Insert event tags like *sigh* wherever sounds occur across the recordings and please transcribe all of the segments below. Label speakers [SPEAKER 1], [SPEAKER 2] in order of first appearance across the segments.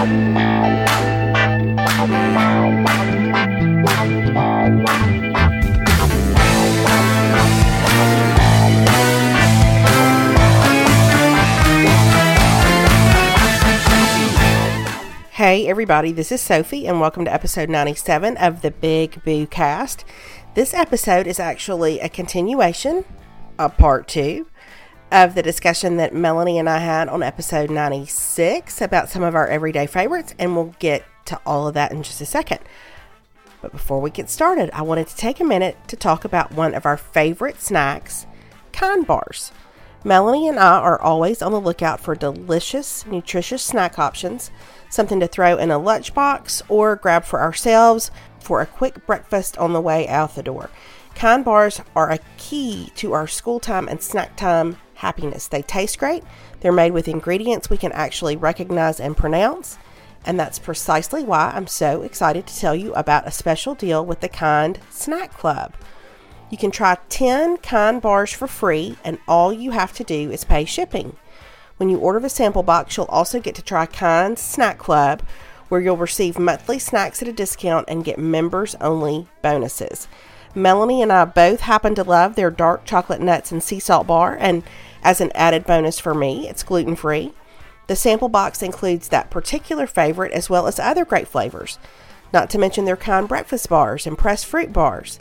[SPEAKER 1] Hey, everybody, this is Sophie, and welcome to episode 97 of the Big Boo Cast. This episode is actually a continuation, a part two, of the discussion that Melanie and I had on episode 96 about some of our everyday favorites, and we'll get to all of that in just a second. But before we get started, I wanted to take a minute to talk about one of our favorite snacks, Kind Bars. Melanie and I are always on the lookout for delicious, nutritious snack options, something to throw in a lunchbox or grab for ourselves for a quick breakfast on the way out the door. Kind bars are a key to our school time and snack time happiness. They taste great, they're made with ingredients we can actually recognize and pronounce. And that's precisely why I'm so excited to tell you about a special deal with the Kind Snack Club. You can try 10 Kind bars for free, and all you have to do is pay shipping. When you order the sample box, you'll also get to try Kind Snack Club, where you'll receive monthly snacks at a discount and get members only bonuses. Melanie and I both happen to love their dark chocolate nuts and sea salt bar, and as an added bonus for me, it's gluten free. The sample box includes that particular favorite as well as other great flavors, not to mention their kind breakfast bars and pressed fruit bars.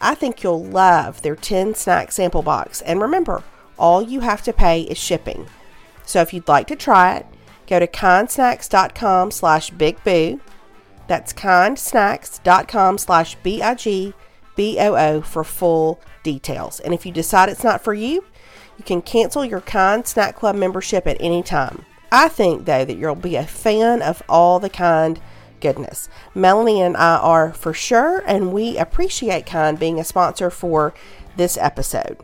[SPEAKER 1] I think you'll love their 10 snack sample box. And remember, all you have to pay is shipping. So if you'd like to try it, go to kindsnacks.com slash bigboo. That's kindsnacks.com slash B-I-G-B-O-O for full details. And if you decide it's not for you, you can cancel your Kind Snack Club membership at any time. I think, though, that you'll be a fan of all the kind goodness. Melanie and I are for sure, and we appreciate Kind being a sponsor for this episode.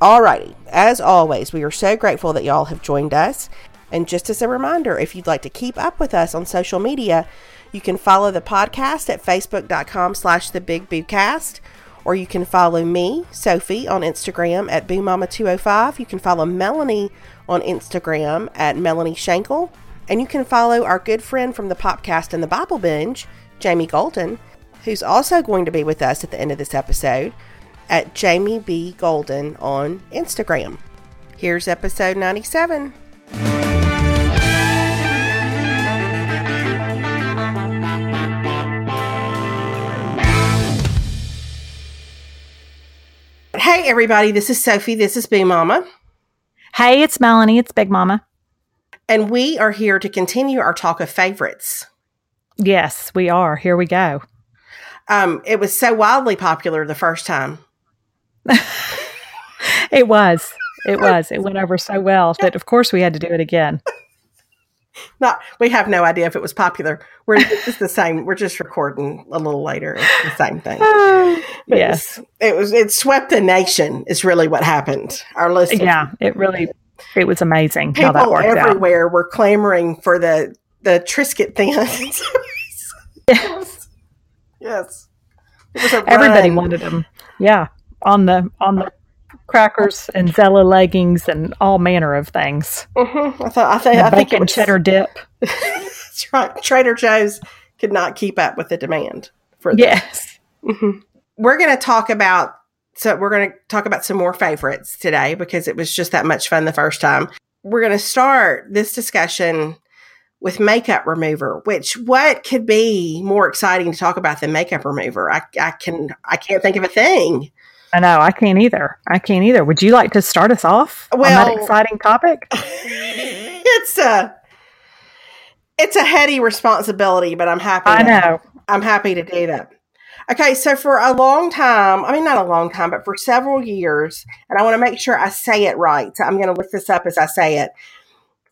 [SPEAKER 1] Alrighty, as always, we are so grateful that y'all have joined us. And just as a reminder, if you'd like to keep up with us on social media, you can follow the podcast at facebook.com slash the big or you can follow me, Sophie, on Instagram at boomama205. You can follow Melanie on Instagram at Melanie Shankle. And you can follow our good friend from the Popcast and the Bible Binge, Jamie Golden, who's also going to be with us at the end of this episode at Jamie B. Golden on Instagram. Here's episode 97. Hey, everybody, this is Sophie. This is Boo Mama.
[SPEAKER 2] Hey, it's Melanie. It's Big Mama.
[SPEAKER 1] And we are here to continue our talk of favorites.
[SPEAKER 2] Yes, we are. Here we go.
[SPEAKER 1] Um, it was so wildly popular the first time. *laughs*
[SPEAKER 2] it was. It was. It went over so well that, of course, we had to do it again. *laughs*
[SPEAKER 1] Not, we have no idea if it was popular. We're *laughs* just the same. We're just recording a little later. It's the same thing. *sighs*
[SPEAKER 2] yes,
[SPEAKER 1] it was. It swept the nation. Is really what happened. Our listeners.
[SPEAKER 2] Yeah, it really. It was amazing
[SPEAKER 1] People
[SPEAKER 2] how that worked
[SPEAKER 1] everywhere
[SPEAKER 2] out.
[SPEAKER 1] were clamoring for the the Triscuit thins. *laughs*
[SPEAKER 2] yes,
[SPEAKER 1] yes.
[SPEAKER 2] Everybody wanted them. Yeah, on the on the crackers and Zella leggings and all manner of things.
[SPEAKER 1] Mm-hmm. I thought I, th-
[SPEAKER 2] I
[SPEAKER 1] think
[SPEAKER 2] it was cheddar dip. *laughs*
[SPEAKER 1] That's right. Trader Joe's could not keep up with the demand for
[SPEAKER 2] this. Yes.
[SPEAKER 1] Mm-hmm. We're going to talk about so we're going to talk about some more favorites today because it was just that much fun the first time. We're going to start this discussion with makeup remover, which what could be more exciting to talk about than makeup remover? I, I can I can't think of a thing.
[SPEAKER 2] I know I can't either. I can't either. Would you like to start us off
[SPEAKER 1] well,
[SPEAKER 2] on that exciting topic? *laughs*
[SPEAKER 1] it's a it's a heady responsibility, but I'm happy.
[SPEAKER 2] I know.
[SPEAKER 1] I'm happy to do that. Okay, so for a long time, I mean, not a long time, but for several years, and I want to make sure I say it right. So I'm going to look this up as I say it.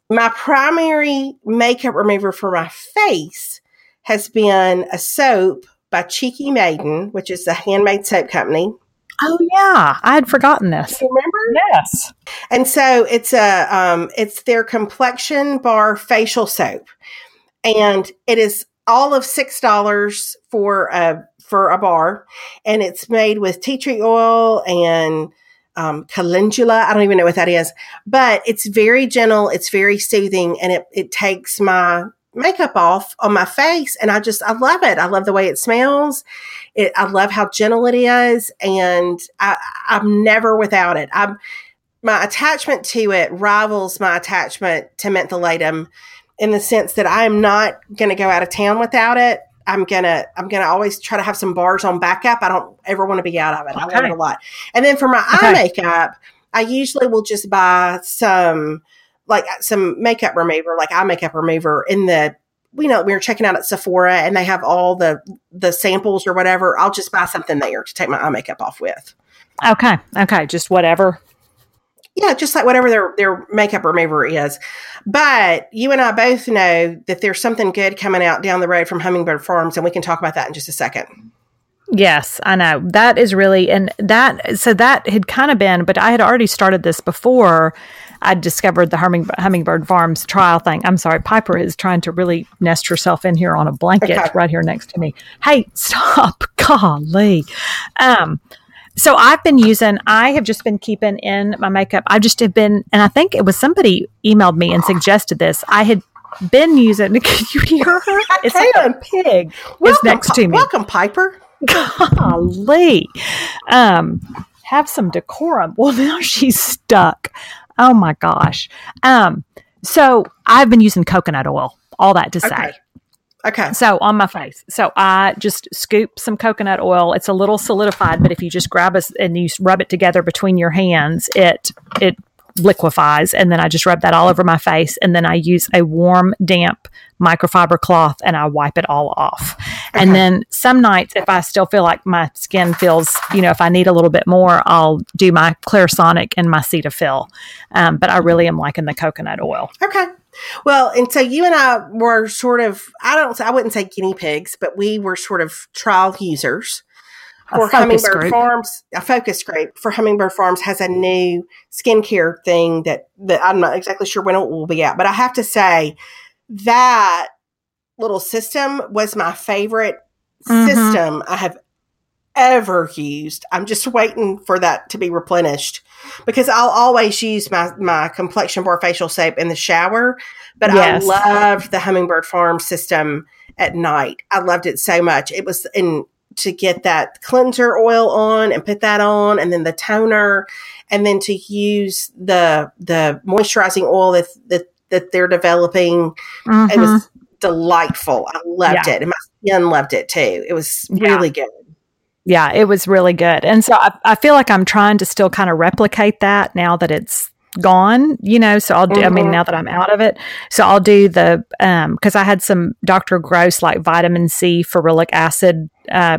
[SPEAKER 1] my primary makeup remover for my face has been a soap by Cheeky Maiden, which is a handmade soap company.
[SPEAKER 2] Oh yeah, I had forgotten this.
[SPEAKER 1] You remember?
[SPEAKER 2] Yes.
[SPEAKER 1] And so it's a um, it's their complexion bar facial soap, and it is all of six dollars for a for a bar, and it's made with tea tree oil and um, calendula. I don't even know what that is, but it's very gentle. It's very soothing, and it it takes my makeup off on my face, and I just I love it. I love the way it smells. It, I love how gentle it is, and I, I'm never without it. I'm my attachment to it rivals my attachment to mentholatum in the sense that I am not going to go out of town without it. I'm gonna I'm gonna always try to have some bars on backup. I don't ever want to be out of it. Okay. I love it a lot. And then for my okay. eye makeup, I usually will just buy some like uh, some makeup remover, like eye makeup remover in the you know, we were checking out at Sephora and they have all the the samples or whatever. I'll just buy something there to take my eye makeup off with.
[SPEAKER 2] Okay. Okay. Just whatever
[SPEAKER 1] yeah, just like whatever their their makeup remover is. But you and I both know that there's something good coming out down the road from Hummingbird Farms, and we can talk about that in just a second.
[SPEAKER 2] Yes, I know. That is really, and that, so that had kind of been, but I had already started this before I discovered the Humming, Hummingbird Farms trial thing. I'm sorry, Piper is trying to really nest herself in here on a blanket okay. right here next to me. Hey, stop. *laughs* Golly. Um, so I've been using, I have just been keeping in my makeup. I just have been, and I think it was somebody emailed me and suggested this. I had been using, *laughs* can you hear her? It's like a pig welcome, is next to me.
[SPEAKER 1] Welcome, Piper.
[SPEAKER 2] Golly. Um, have some decorum. *laughs* Well, now she's stuck. Oh my gosh. Um, so I've been using coconut oil. All that to say. Okay.
[SPEAKER 1] Okay.
[SPEAKER 2] So on my face. So I just scoop some coconut oil. It's a little solidified, but if you just grab it and you rub it together between your hands, it it liquefies and then I just rub that all over my face and then I use a warm damp microfiber cloth and I wipe it all off. Okay. And then some nights if I still feel like my skin feels, you know, if I need a little bit more, I'll do my Clarisonic and my Cetaphil. Um, but I really am liking the coconut oil.
[SPEAKER 1] Okay. Well, and so you and I were sort of, I don't, I wouldn't say guinea pigs, but we were sort of trial users for Hummingbird group. Farms. A focus group for Hummingbird Farms has a new skincare thing that, that I'm not exactly sure when it will be out, but I have to say that little system was my favorite mm-hmm. system I have ever used. I'm just waiting for that to be replenished because I'll always use my, my complexion bar facial soap in the shower. But yes. I loved the Hummingbird Farm system at night. I loved it so much. It was in to get that cleanser oil on and put that on and then the toner and then to use the the moisturizing oil that that, that they're developing. Mm-hmm. It was mm-hmm. delightful. I loved yeah. it. And my skin loved it too. It was really yeah. good
[SPEAKER 2] yeah, it was really good. And so I, I feel like I'm trying to still kind of replicate that now that it's gone, you know. So I'll do, mm-hmm. I mean, mm-hmm. now that I'm out of it. So I'll do the, um, cause I had some Dr. Gross like vitamin C, ferulic acid, uh,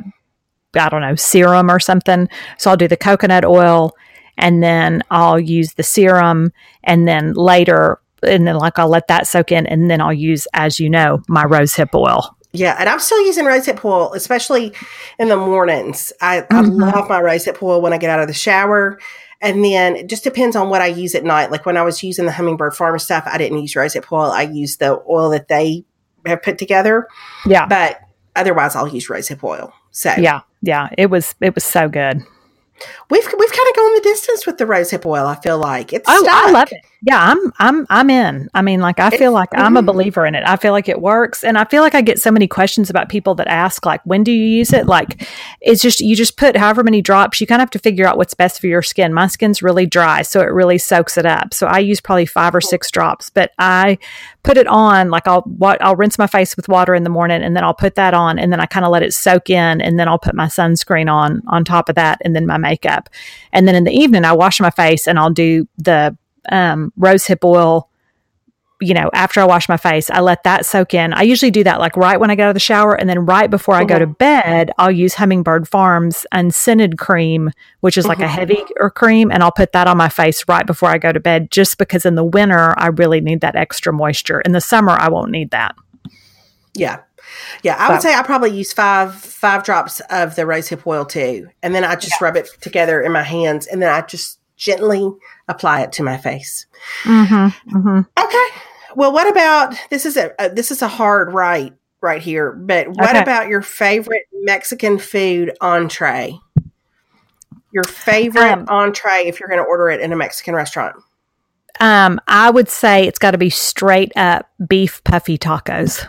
[SPEAKER 2] I don't know, serum or something. So I'll do the coconut oil and then I'll use the serum and then later, and then like I'll let that soak in and then I'll use, as you know, my rose hip oil
[SPEAKER 1] yeah, and I'm still using rosehip oil, especially in the mornings. I, mm-hmm. I love my rosehip oil when I get out of the shower. And then it just depends on what I use at night. Like when I was using the Hummingbird Farm stuff, I didn't use rosehip oil. I used the oil that they have put together.
[SPEAKER 2] Yeah.
[SPEAKER 1] But otherwise I'll use rosehip oil. So
[SPEAKER 2] Yeah. Yeah. It was it was so good.
[SPEAKER 1] We've we've kind of gone the distance with the rosehip oil. I feel like it's
[SPEAKER 2] oh, stuck. I love it. Yeah, I'm I'm I'm in. I mean, like I feel like. I'm a mm-hmm. believer in it. I feel like it works, and I feel like I get so many questions about people that ask like, when do you use it? Like, it's just you just put however many drops. You kind of have to figure out what's best for your skin. My skin's really dry, so it really soaks it up. So I use probably five or six drops, but I put it on like I'll what I'll rinse my face with water in the morning, and then I'll put that on, and then I kind of let it soak in, and then I'll put my sunscreen on on top of that, and then my makeup. And then in the evening, I wash my face and I'll do the um, rose hip oil you know, after I wash my face, I let that soak in. I usually do that like right when I get out of the shower. And then right before I go to bed, I'll use Hummingbird Farms unscented cream, which is like a heavy or cream. And I'll put that on my face right before I go to bed, just because in the winter, I really need that extra moisture. In the summer, I won't need that.
[SPEAKER 1] Yeah. Yeah, I would say I probably use five five drops of the rosehip oil too, and then I just yeah. rub it together in my hands, and then I just gently apply it to my face. Mm-hmm, mm-hmm. Okay. Well, what about this? Is a, a, this is a hard right right here, but what okay. about your favorite Mexican food entree? Your favorite um, entree if you're going to order it in a Mexican restaurant.
[SPEAKER 2] Um, I would say it's got to be straight up beef puffy tacos.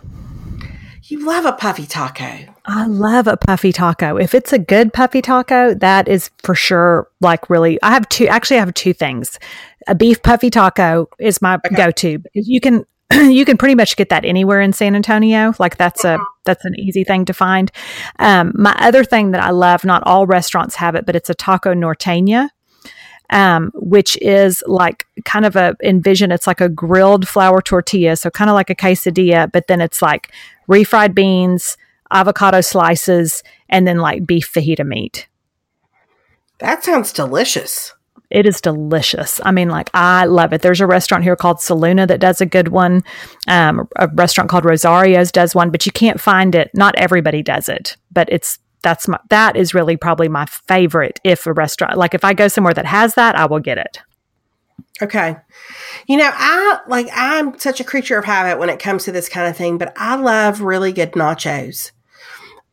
[SPEAKER 1] You love a puffy taco.
[SPEAKER 2] I love a puffy taco. If it's a good puffy taco, that is for sure like really I have two actually I have two things. A beef puffy taco is my okay. go-to. You can *clears throat* you can pretty much get that anywhere in San Antonio. Like that's a mm-hmm. that's an easy thing to find. Um, my other thing that I love, not all restaurants have it, but it's a taco norteña um, which is like kind of a envision it's like a grilled flour tortilla, so kind of like a quesadilla, but then it's like refried beans, avocado slices, and then like beef fajita meat.
[SPEAKER 1] That sounds delicious.
[SPEAKER 2] It is delicious. I mean, like I love it. There's a restaurant here called Soluna that does a good one. Um, a restaurant called Rosario's does one, but you can't find it. Not everybody does it, but it's that's my that is really probably my favorite if a restaurant like if I go somewhere that has that, I will get it.
[SPEAKER 1] Okay. You know, I like I'm such a creature of habit when it comes to this kind of thing, but I love really good nachos.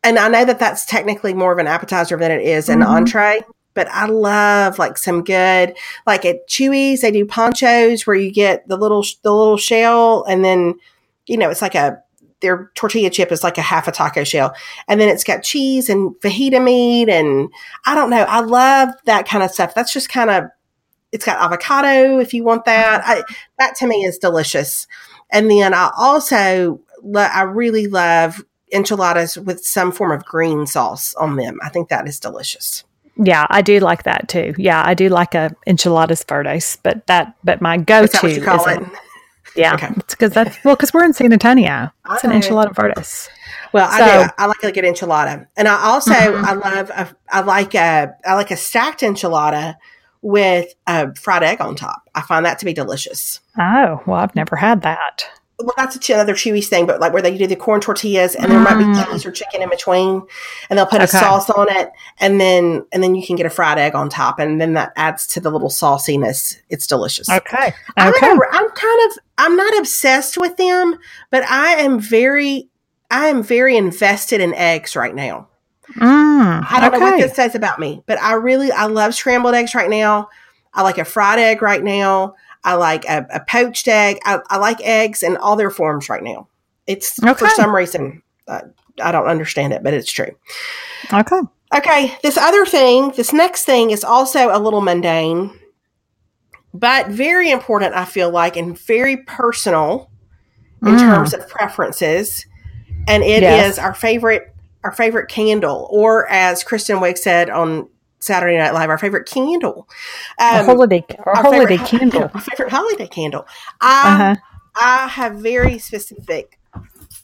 [SPEAKER 1] And I know that that's technically more of an appetizer than it is an mm-hmm. entree, but I love like some good like at Chuy's they do ponchos where you get the little the little shell and then you know, it's like a their tortilla chip is like a half a taco shell. And then it's got cheese and fajita meat. And I don't know. I love that kind of stuff. That's just kind of, it's got avocado if you want that. I, that to me is delicious. And then I also, I really love enchiladas with some form of green sauce on them. I think that is delicious.
[SPEAKER 2] Yeah, I do like that too. Yeah, I do like a enchiladas verdes, but that but my go to is a, yeah, okay. it's because that's well, because we're in San Antonio. It's an enchilada verdes.
[SPEAKER 1] Well, so, I do. I like a good enchilada, and I also mm-hmm. I love a, I like a I like a stacked enchilada with a fried egg on top. I find that to be delicious.
[SPEAKER 2] Oh well, I've never had that
[SPEAKER 1] well, that's another Chuy's thing, but like where they do the corn tortillas and there mm. might be mm. cheese or chicken in between, and they'll put okay. a sauce on it, and then and then you can get a fried egg on top, and then that adds to the little sauciness. It's delicious.
[SPEAKER 2] Okay, okay.
[SPEAKER 1] I'm, I'm kind of I'm not obsessed with them, but I am very I am very invested in eggs right now. Mm, I don't okay. know what this says about me, but I really I love scrambled eggs right now. I like a fried egg right now. I like a, a poached egg. I, I, like eggs in all their forms right now. It's okay. for some reason uh, I don't understand it, but it's true.
[SPEAKER 2] Okay.
[SPEAKER 1] Okay. This other thing, this next thing is also a little mundane, but very important. I feel like and very personal in mm. terms of preferences, and it yes. is our favorite our favorite candle, or as Kristen Wiig said on Saturday Night Live, our favorite candle.
[SPEAKER 2] Um, holiday, our, our holiday favorite, candle.
[SPEAKER 1] Our favorite holiday candle. I, uh-huh. I have very specific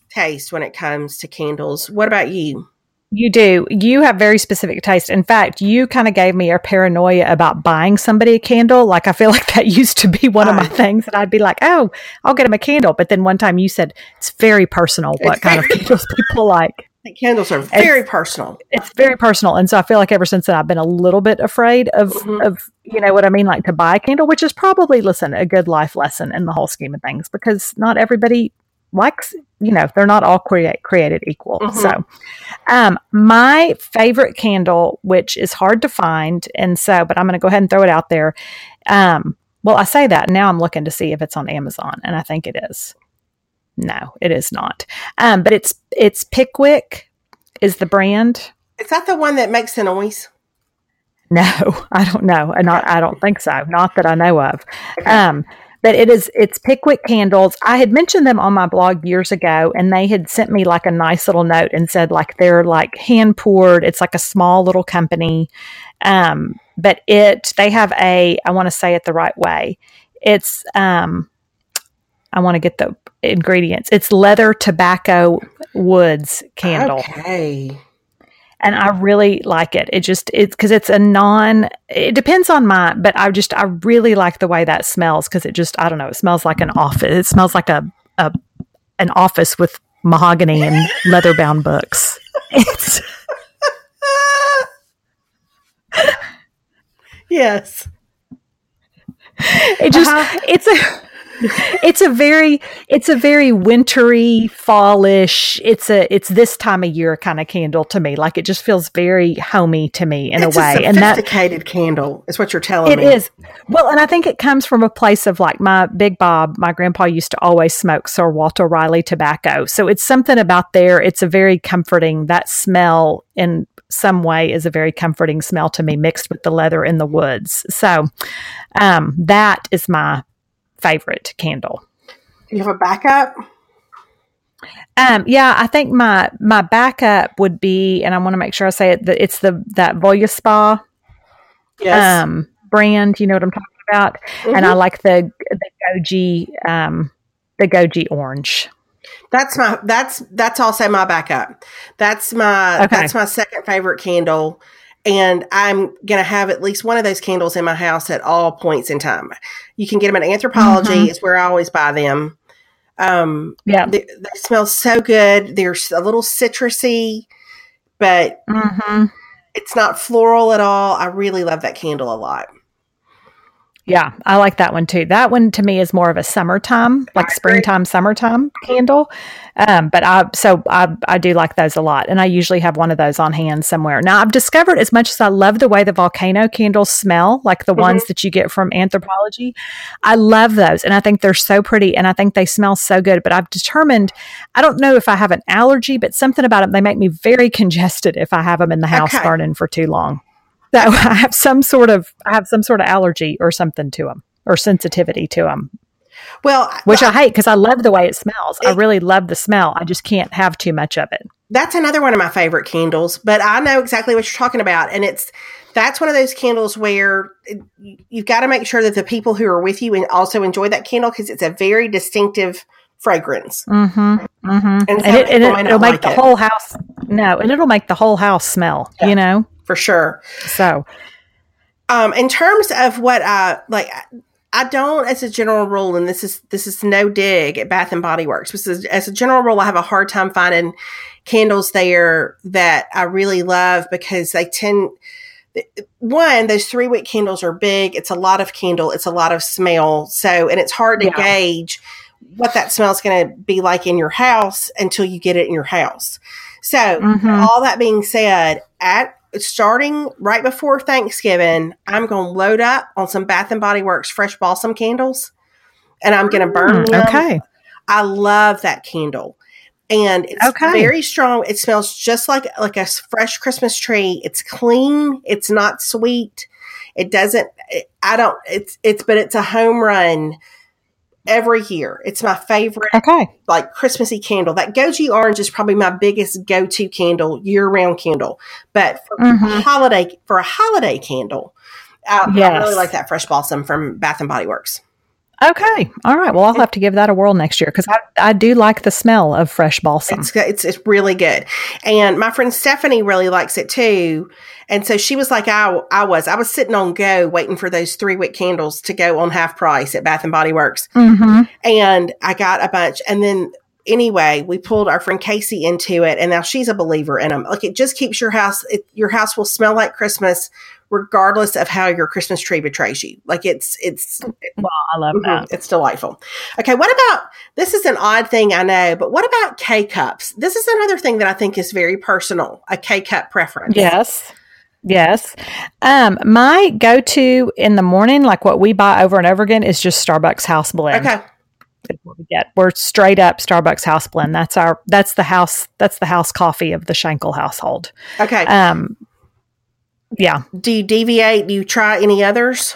[SPEAKER 1] taste when it comes to candles. What about you?
[SPEAKER 2] You do. You have very specific taste. In fact, you kind of gave me a paranoia about buying somebody a candle. Like I feel *laughs* like that used to be one of my things that I'd be like, "Oh, I'll get him a candle." But then one time you said it's very personal what kind of *laughs* candles people like
[SPEAKER 1] candles are very it's, personal.
[SPEAKER 2] It's very personal, and so I feel like ever since then I've been a little bit afraid of mm-hmm. of you know what I mean, like to buy a candle, which is probably listen a good life lesson in the whole scheme of things because not everybody likes you know they're not all create, created equal. Mm-hmm. So, um, my favorite candle, which is hard to find, and so but I'm going to go ahead and throw it out there. Um, well, I say that now I'm looking to see if it's on Amazon, and I think it is. No, it is not. Um, but it's it's Pickwick is the brand.
[SPEAKER 1] Is that the one that makes the noise?
[SPEAKER 2] No, *laughs* I don't know. And not I don't think so. Not that I know of. Um, but it is it's Pickwick candles. I had mentioned them on my blog years ago, and they had sent me like a nice little note and said like they're like hand poured. It's like a small little company, um, but it they have a I want to say it the right way. It's um, I want to get the ingredients. It's leather tobacco woods candle.
[SPEAKER 1] Okay.
[SPEAKER 2] And I really like it. It just it's because it's a non. It depends on my, but I just I really like the way that smells because it just I don't know. It smells like an office. It smells like a a an office with mahogany and leather bound books. *laughs* It's *laughs*
[SPEAKER 1] Yes.
[SPEAKER 2] it just
[SPEAKER 1] Uh-huh.
[SPEAKER 2] it's a it's a very it's a very wintry fallish it's a it's this time of year kind of candle to me. Like it just feels very homey to me in
[SPEAKER 1] it's
[SPEAKER 2] a way.
[SPEAKER 1] A
[SPEAKER 2] and that
[SPEAKER 1] sophisticated candle is what you're telling
[SPEAKER 2] it
[SPEAKER 1] me.
[SPEAKER 2] It is. well and i think it comes from a place of like my big bob my grandpa used to always smoke Sir Walter Raleigh tobacco. So it's something about there. It's a very comforting that smell in some way is a very comforting smell to me mixed with the leather in the woods. So um that is my favorite candle
[SPEAKER 1] Do you have a backup?
[SPEAKER 2] um yeah i think my my backup would be and i want to make sure i say it that it's the that Voluspa
[SPEAKER 1] Yes.
[SPEAKER 2] um brand you know what i'm talking about and I like the the goji um the goji orange.
[SPEAKER 1] That's my that's that's also my backup. That's my
[SPEAKER 2] Okay.
[SPEAKER 1] that's my second favorite candle. And I'm gonna have at least one of those candles in my house at all points in time. You can get them at Anthropologie.
[SPEAKER 2] Mhm.
[SPEAKER 1] It's where I always buy them. Um,
[SPEAKER 2] Yeah.
[SPEAKER 1] they, they smell so good. They're a little citrusy, but
[SPEAKER 2] Mm-hmm.
[SPEAKER 1] it's not floral at all. I really love that candle a lot.
[SPEAKER 2] Yeah, I like that one too. That one to me is more of a summertime, like springtime, summertime candle. Um, but I so I I do like those a lot, and I usually have one of those on hand somewhere. Now I've discovered as much as I love the way the volcano candles smell, like the ones that you get from Anthropologie, I love those, and I think they're so pretty, and I think they smell so good. But I've determined I don't know if I have an allergy, but something about them they make me very *laughs* congested if I have them in the house
[SPEAKER 1] Okay.
[SPEAKER 2] burning for too long. So *laughs* I have some sort of I have some sort of allergy or something to them or sensitivity to them,
[SPEAKER 1] Well,
[SPEAKER 2] which I hate because I love the way it smells. I really love the smell. I just can't have too much of it.
[SPEAKER 1] that's another one of my favorite candles but i know exactly what you're talking about and it's that's one of those candles where it- you've got to make sure that the people who are with you and also enjoy that candle because it's a very distinctive fragrance
[SPEAKER 2] Mm-hmm. Mm-hmm.
[SPEAKER 1] And
[SPEAKER 2] And, it, and it, it'll make
[SPEAKER 1] like
[SPEAKER 2] the
[SPEAKER 1] it.
[SPEAKER 2] whole house no, and it'll make the whole house smell.
[SPEAKER 1] Yeah.
[SPEAKER 2] You know,
[SPEAKER 1] for sure
[SPEAKER 2] so
[SPEAKER 1] um in terms of what i like I don't, as a general rule, and this is this is no dig at Bath and Body Works. This is, as a general rule, I have a hard time finding candles there that I really love because they tend. One, those three wick candles are big. It's a lot of candle. It's a lot of smell. So, and it's hard to
[SPEAKER 2] Yeah.
[SPEAKER 1] gauge what that smell is going to be like in your house until you get it in your house. So,
[SPEAKER 2] Mhm.
[SPEAKER 1] all that being said, at starting right before Thanksgiving, I'm going to load up on some Bath and Body Works fresh balsam candles, and I'm going to burn
[SPEAKER 2] Mm,
[SPEAKER 1] them.
[SPEAKER 2] okay.
[SPEAKER 1] I love that candle. And it's
[SPEAKER 2] Okay.
[SPEAKER 1] very strong. It smells just like like a fresh Christmas tree. It's clean. It's not sweet. It doesn't. It, I don't. It's it's but it's a home run every year. It's my favorite
[SPEAKER 2] Okay.
[SPEAKER 1] like Christmassy candle. That goji orange is probably my biggest go to candle, year round candle. But for
[SPEAKER 2] Mhm.
[SPEAKER 1] a holiday for a holiday candle, I
[SPEAKER 2] Yes.
[SPEAKER 1] really like that fresh balsam from Bath and Body Works.
[SPEAKER 2] Okay. All right. Well, I'll have to give that a whirl next year because I, I do like the smell of fresh balsam.
[SPEAKER 1] It's, it's it's really good. And my friend Stephanie really likes it too. And so she was like I I was. I was sitting on go waiting for those three wick candles to go on half price at Bath and Body Works.
[SPEAKER 2] mm-hmm.
[SPEAKER 1] And I got a bunch and then anyway, we pulled our friend Casey into it and now she's a believer in them. Like it just keeps your house it, your house will smell like Christmas regardless of how your Christmas tree betrays you. Like it's it's well,
[SPEAKER 2] I love
[SPEAKER 1] Mhm.
[SPEAKER 2] that.
[SPEAKER 1] It's delightful. Okay, what about this is an odd thing I know, but what about K cups? This is another thing that I think is very personal, a K cup preference.
[SPEAKER 2] Yes. Yes. Um, my go to in the morning, like what we buy over and over again, is just Starbucks house blend.
[SPEAKER 1] Okay.
[SPEAKER 2] Is what we get. We're straight up Starbucks house blend. That's our that's the house that's the house coffee of the Shankle household.
[SPEAKER 1] Okay.
[SPEAKER 2] Um yeah.
[SPEAKER 1] Do you deviate? Do you try any others?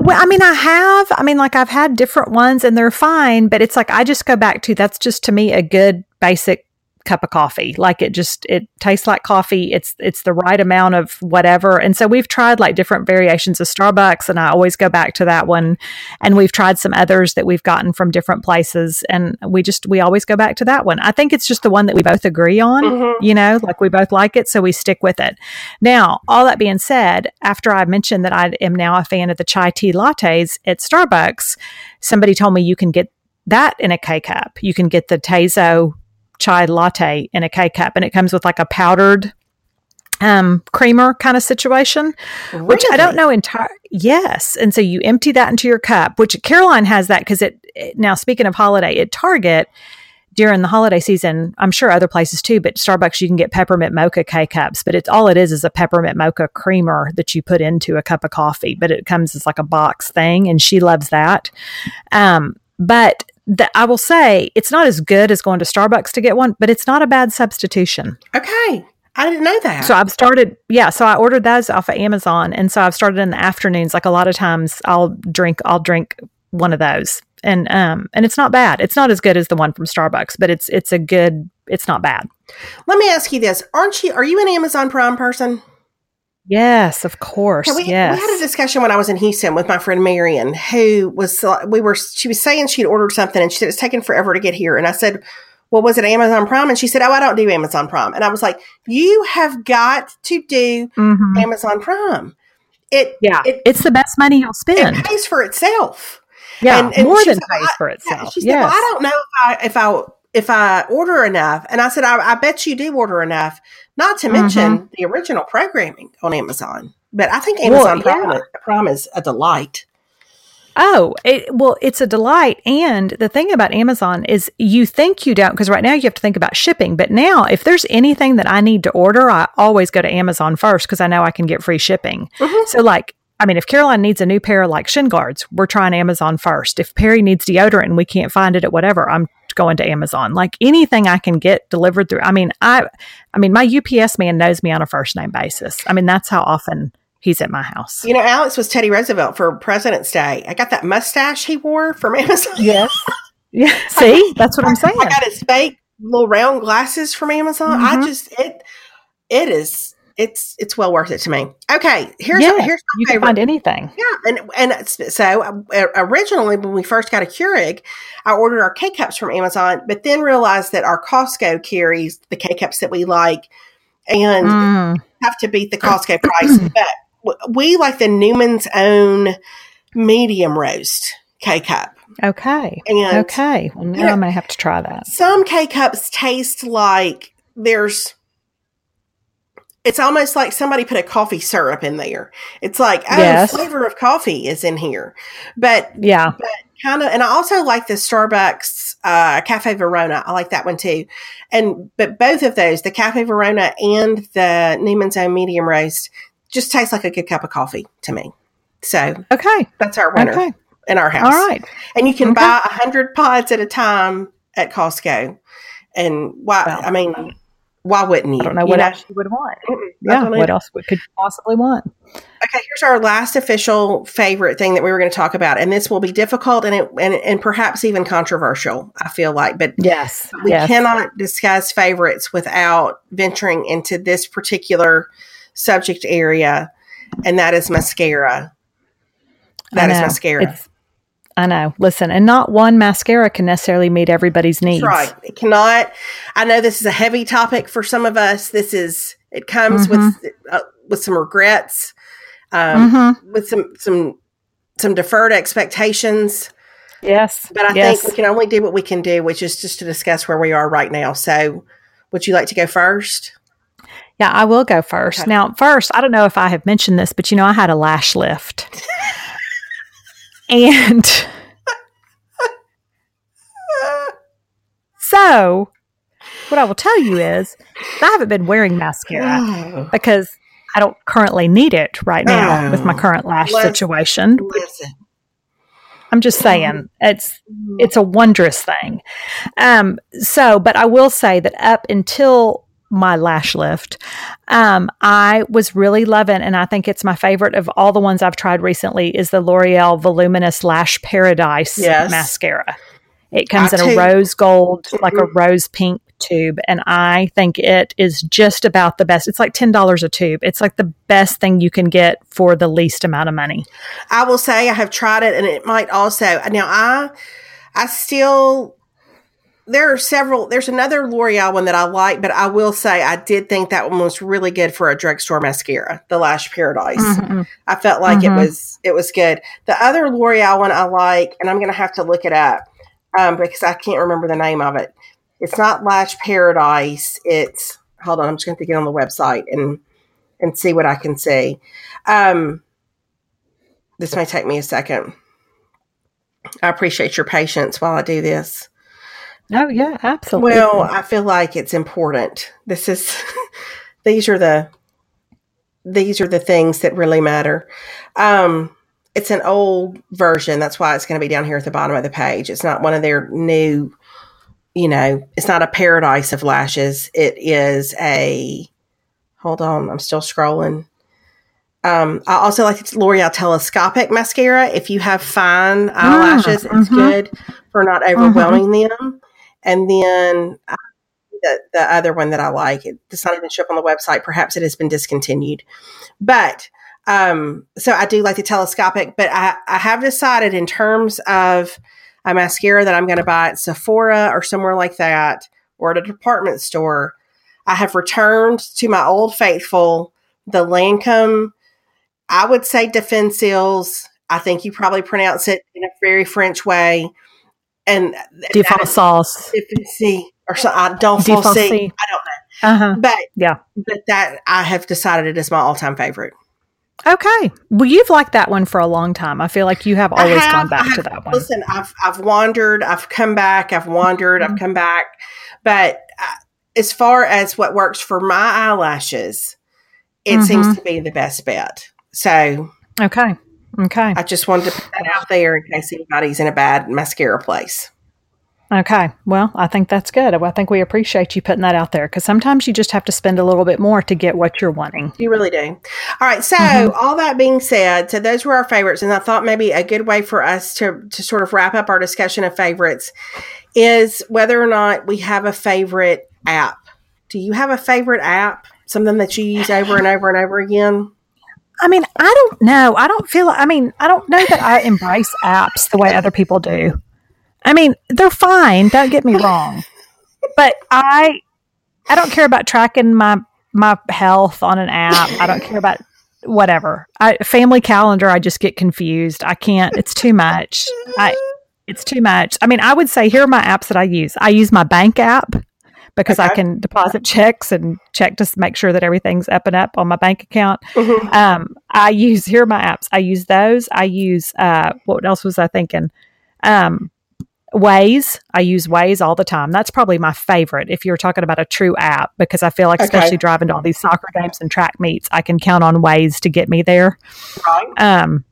[SPEAKER 2] Well, I mean, I have. I mean, like I've had different ones and they're fine, but it's like I just go back to that's just to me a good basic cup of coffee. Like it just it tastes like coffee. It's it's the right amount of whatever. And so we've tried like different variations of Starbucks and I always go back to that one. And we've tried some others that we've gotten from different places and we just we always go back to that one. I think it's just the one that we both agree on, mm-hmm. you know, like we both like it, so we stick with it. Now, all that being said, after I mentioned that I am now a fan of the chai tea lattes at Starbucks, somebody told me you can get that in a K cup. You can get the Tazo chai latte in a K cup, and it comes with like a powdered um, creamer kind of situation, really? which I don't know entire. Yes, and so you empty that into your cup, which Caroline has that because it, it. Now, speaking of holiday, at Target during the holiday season, I'm sure other places too, but Starbucks you can get peppermint mocha K cups, but it's all it is is a peppermint mocha creamer that you put into a cup of coffee, but it comes as like a box thing, and she loves that. Um, but that I will say it's not as good as going to Starbucks to get one, but it's not a bad substitution.
[SPEAKER 1] Okay. I didn't know that.
[SPEAKER 2] So I've started, yeah. So I ordered those off of Amazon, and so I've started in the afternoons. Like a lot of times, I'll drink, I'll drink one of those, and um, and it's not bad. It's not as good as the one from Starbucks, but it's it's a good. It's not bad.
[SPEAKER 1] Let me ask you this: Aren't you? Are you an Amazon Prime person?
[SPEAKER 2] Yes, of course.
[SPEAKER 1] we,
[SPEAKER 2] yes.
[SPEAKER 1] we had a discussion when I was in Houston with my friend Marion, who was we were. She was saying she'd ordered something, and she said it's taken forever to get here. And I said, "Well, was it Amazon Prime?" And she said, "Oh, I don't do Amazon Prime." And I was like, "You have got to do mm-hmm. Amazon Prime.
[SPEAKER 2] It yeah, it, it's the best money you'll spend.
[SPEAKER 1] It pays for itself.
[SPEAKER 2] Yeah, and, and more than pays for itself.
[SPEAKER 1] She said, well, "I don't know if I if I if I order enough." And I said, "I, I bet you do order enough." Not to mention mm-hmm. the original programming on Amazon. But I think Amazon well, Prime, yeah. Prime is a delight.
[SPEAKER 2] Oh, it, well, it's a delight. And the thing about Amazon is you think you don't, because right now you have to think about shipping. But now, if there's anything that I need to order, I always go to Amazon first because I know I can get free shipping. Mm-hmm. So, like, I mean, if Caroline needs a new pair of like shin guards, we're trying Amazon first. If Perry needs deodorant and we can't find it at whatever, I'm going to Amazon. Like anything I can get delivered through. I mean, I I mean, my UPS man knows me on a first name basis. I mean, that's how often he's at my house.
[SPEAKER 1] You know, Alex was Teddy Roosevelt for President's Day. I got that mustache he wore from *laughs* Amazon.
[SPEAKER 2] Yes. Yeah. See, that's what I'm saying. I
[SPEAKER 1] got his fake little round glasses from Amazon. Mm-hmm. I just it it is it's it's well worth it to me. Okay, here's
[SPEAKER 2] yeah, here's you favorite. can find anything.
[SPEAKER 1] Yeah, and and so uh, originally when we first got a Keurig, I ordered our K cups from Amazon, but then realized that our Costco carries the K cups that we like, and mm. have to beat the *clears throat* Costco price. But we like the Newman's Own medium roast K cup.
[SPEAKER 2] Okay. And okay. Well, now you know, I'm gonna have to try that.
[SPEAKER 1] Some K cups taste like there's it's almost like somebody put a coffee syrup in there. It's like, oh, yes. flavor of coffee is in here. But
[SPEAKER 2] yeah,
[SPEAKER 1] but kind of, and I also like the Starbucks uh, Cafe Verona. I like that one too. And but both of those, the Cafe Verona and the Newman's Own Medium Roast, just tastes like a good cup of coffee to me. So
[SPEAKER 2] okay,
[SPEAKER 1] that's our winner okay. in our house.
[SPEAKER 2] All right,
[SPEAKER 1] and you can okay. buy a hundred pods at a time at Costco. And why? I mean why wouldn't you?
[SPEAKER 2] I don't know what you else you would want. Yeah, what else would, could you possibly want?
[SPEAKER 1] Okay, here's our last official favorite thing that we were going to talk about, and this will be difficult and it, and, and perhaps even controversial. I feel like, but
[SPEAKER 2] yes,
[SPEAKER 1] we
[SPEAKER 2] yes.
[SPEAKER 1] cannot discuss favorites without venturing into this particular subject area, and that is mascara. That is mascara.
[SPEAKER 2] It's, I know. Listen, and not one mascara can necessarily meet everybody's needs.
[SPEAKER 1] That's right. It cannot. I know this is a heavy topic for some of us. This is. It comes mm-hmm. with uh, with some regrets, um, mm-hmm. with some some some deferred expectations.
[SPEAKER 2] Yes,
[SPEAKER 1] but I
[SPEAKER 2] yes.
[SPEAKER 1] think we can only do what we can do, which is just to discuss where we are right now. So, would you like to go first?
[SPEAKER 2] Yeah, I will go first. Okay. Now, first, I don't know if I have mentioned this, but you know, I had a lash lift. *laughs* And so, what I will tell you is, I haven't been wearing mascara oh. because I don't currently need it right now oh. with my current lash listen, situation. Listen. I'm just saying it's it's a wondrous thing. Um, so, but I will say that up until my lash lift. Um, I was really loving, and I think it's my favorite of all the ones I've tried recently is the L'Oreal Voluminous Lash Paradise yes. mascara. It comes I in a rose gold, like a rose pink tube, and I think it is just about the best. It's like ten dollars a tube. It's like the best thing you can get for the least amount of money.
[SPEAKER 1] I will say I have tried it, and it might also now I I still there are several. There's another L'Oreal one that I like, but I will say I did think that one was really good for a drugstore mascara, the Lash Paradise. Mm-hmm. I felt like mm-hmm. it was it was good. The other L'Oreal one I like, and I'm going to have to look it up um, because I can't remember the name of it. It's not Lash Paradise. It's hold on. I'm just going to get on the website and and see what I can see. Um, this may take me a second. I appreciate your patience while I do this.
[SPEAKER 2] Oh yeah, absolutely.
[SPEAKER 1] Well, I feel like it's important. This is *laughs* these are the these are the things that really matter. Um, it's an old version. That's why it's going to be down here at the bottom of the page. It's not one of their new, you know, it's not a paradise of lashes. It is a, hold on, I'm still scrolling. Um, I also like the L'Oreal Telescopic Mascara. If you have fine eyelashes, mm, it's mm-hmm. good for not overwhelming mm-hmm. them. And then uh, the, the other one that I like, it does not even show up on the website. Perhaps it has been discontinued. But um, so I do like the telescopic, but I, I have decided in terms of a mascara that I'm going to buy at Sephora or somewhere like that or at a department store, I have returned to my old faithful, the Lancome. I would say Defenseals. I think you probably pronounce it in a very French way and
[SPEAKER 2] default sauce,
[SPEAKER 1] see, or so I don't see. I don't know, uh-huh. but
[SPEAKER 2] yeah,
[SPEAKER 1] but that I have decided it is my all time favorite.
[SPEAKER 2] Okay, well, you've liked that one for a long time. I feel like you have always have, gone back have, to that one.
[SPEAKER 1] Listen, I've I've wandered, I've come back, I've wandered, mm-hmm. I've come back, but uh, as far as what works for my eyelashes, it mm-hmm. seems to be the best bet. So
[SPEAKER 2] okay, Okay.
[SPEAKER 1] I just wanted to put that out there in case anybody's in a bad mascara place.
[SPEAKER 2] Okay. Well, I think that's good. I think we appreciate you putting that out there because sometimes you just have to spend a little bit more to get what you're wanting.
[SPEAKER 1] You really do. All right. So, mm-hmm. all that being said, so those were our favorites. And I thought maybe a good way for us to, to sort of wrap up our discussion of favorites is whether or not we have a favorite app. Do you have a favorite app? Something that you use over and over and over again?
[SPEAKER 2] I mean, I don't know. I don't feel. I mean, I don't know that I embrace apps the way other people do. I mean, they're fine. Don't get me *laughs* wrong, but I, I don't care about tracking my my health on an app. I don't care about whatever. I, family calendar. I just get confused. I can't. It's too much. I. It's too much. I mean, I would say here are my apps that I use. I use my bank app because okay. I can deposit checks and check to make sure that everything's up and up on my bank account. Mm-hmm. Um, I use here are my apps. I use those. I use uh, what else was I thinking? Um, Waze. I use Waze all the time. That's probably my favorite if you're talking about a true app because I feel like, okay. especially driving to all these soccer games and track meets, I can count on Waze to get me there. Right. Um,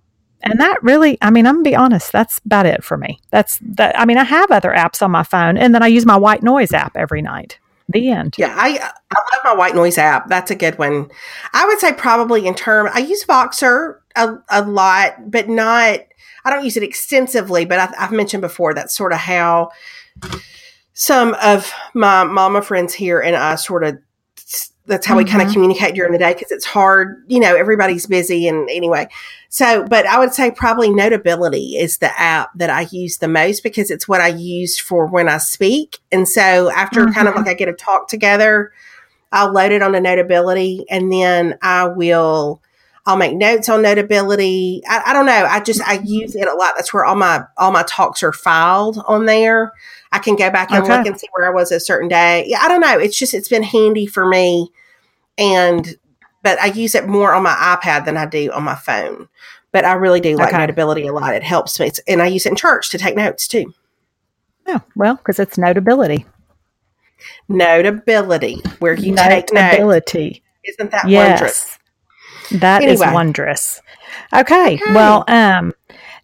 [SPEAKER 2] and that really, I mean, I'm gonna be honest, that's about it for me. That's that. I mean, I have other apps on my phone, and then I use my white noise app every night. The end.
[SPEAKER 1] Yeah, I I love my white noise app. That's a good one. I would say probably in term, I use Voxer a, a lot, but not. I don't use it extensively, but I, I've mentioned before that's sort of how some of my mama friends here and I sort of that's how mm-hmm. we kind of communicate during the day because it's hard you know everybody's busy and anyway so but i would say probably notability is the app that i use the most because it's what i use for when i speak and so after mm-hmm. kind of like i get a talk together i'll load it on the notability and then i will i'll make notes on notability I, I don't know i just i use it a lot that's where all my all my talks are filed on there I can go back and okay. look and see where I was a certain day. Yeah, I don't know. It's just it's been handy for me, and but I use it more on my iPad than I do on my phone. But I really do like okay. Notability a lot. It helps me, it's, and I use it in church to take notes too.
[SPEAKER 2] Yeah, well, because it's Notability.
[SPEAKER 1] Notability, where you take notes. Notability. Isn't that yes. wondrous?
[SPEAKER 2] That anyway. is wondrous. Okay. okay. Well, um,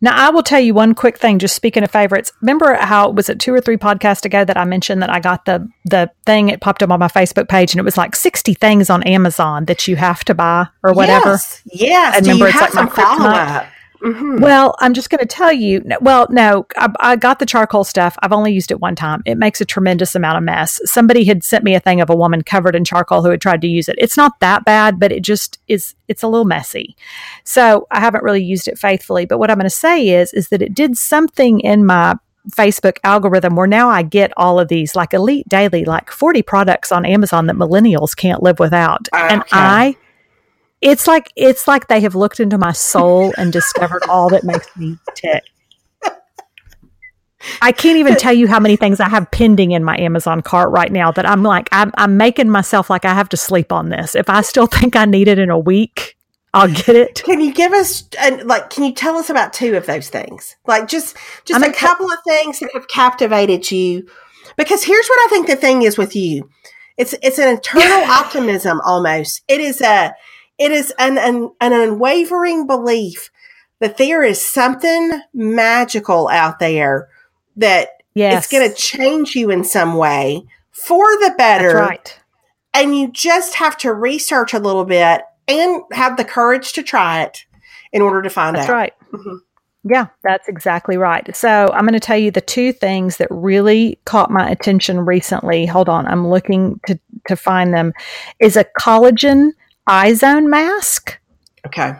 [SPEAKER 2] now, I will tell you one quick thing. Just speaking of favorites, remember how it was it two or three podcasts ago that I mentioned that I got the the thing? It popped up on my Facebook page, and it was like sixty things on Amazon that you have to buy or whatever.
[SPEAKER 1] Yes, yes.
[SPEAKER 2] And remember, it's like my follow up.
[SPEAKER 1] Mm-hmm.
[SPEAKER 2] Well, I'm just going to tell you. Well, no, I, I got the charcoal stuff. I've only used it one time. It makes a tremendous amount of mess. Somebody had sent me a thing of a woman covered in charcoal who had tried to use it. It's not that bad, but it just is. It's a little messy. So I haven't really used it faithfully. But what I'm going to say is, is that it did something in my Facebook algorithm where now I get all of these like Elite Daily, like 40 products on Amazon that millennials can't live without. And. I it's like it's like they have looked into my soul and discovered all that makes me tick. I can't even tell you how many things I have pending in my Amazon cart right now that I'm like I'm, I'm making myself like I have to sleep on this. If I still think I need it in a week, I'll get it.
[SPEAKER 1] Can you give us and like? Can you tell us about two of those things? Like just just
[SPEAKER 2] I'm
[SPEAKER 1] a couple of things that have captivated you. Because here's what I think the thing is with you. It's it's an eternal optimism almost. It is a it is an, an an unwavering belief that there is something magical out there that
[SPEAKER 2] Yes,
[SPEAKER 1] it's going to change you in some way for the better.
[SPEAKER 2] That's right.
[SPEAKER 1] and you just have to research a little bit and have the courage to try it in order to find
[SPEAKER 2] That's
[SPEAKER 1] out.
[SPEAKER 2] right.
[SPEAKER 1] Mhm.
[SPEAKER 2] Yeah, that's exactly right. So I'm going to tell you the two things that really caught my attention recently. Hold on, I'm looking to to find them. Is a collagen eye zone mask.
[SPEAKER 1] Okay.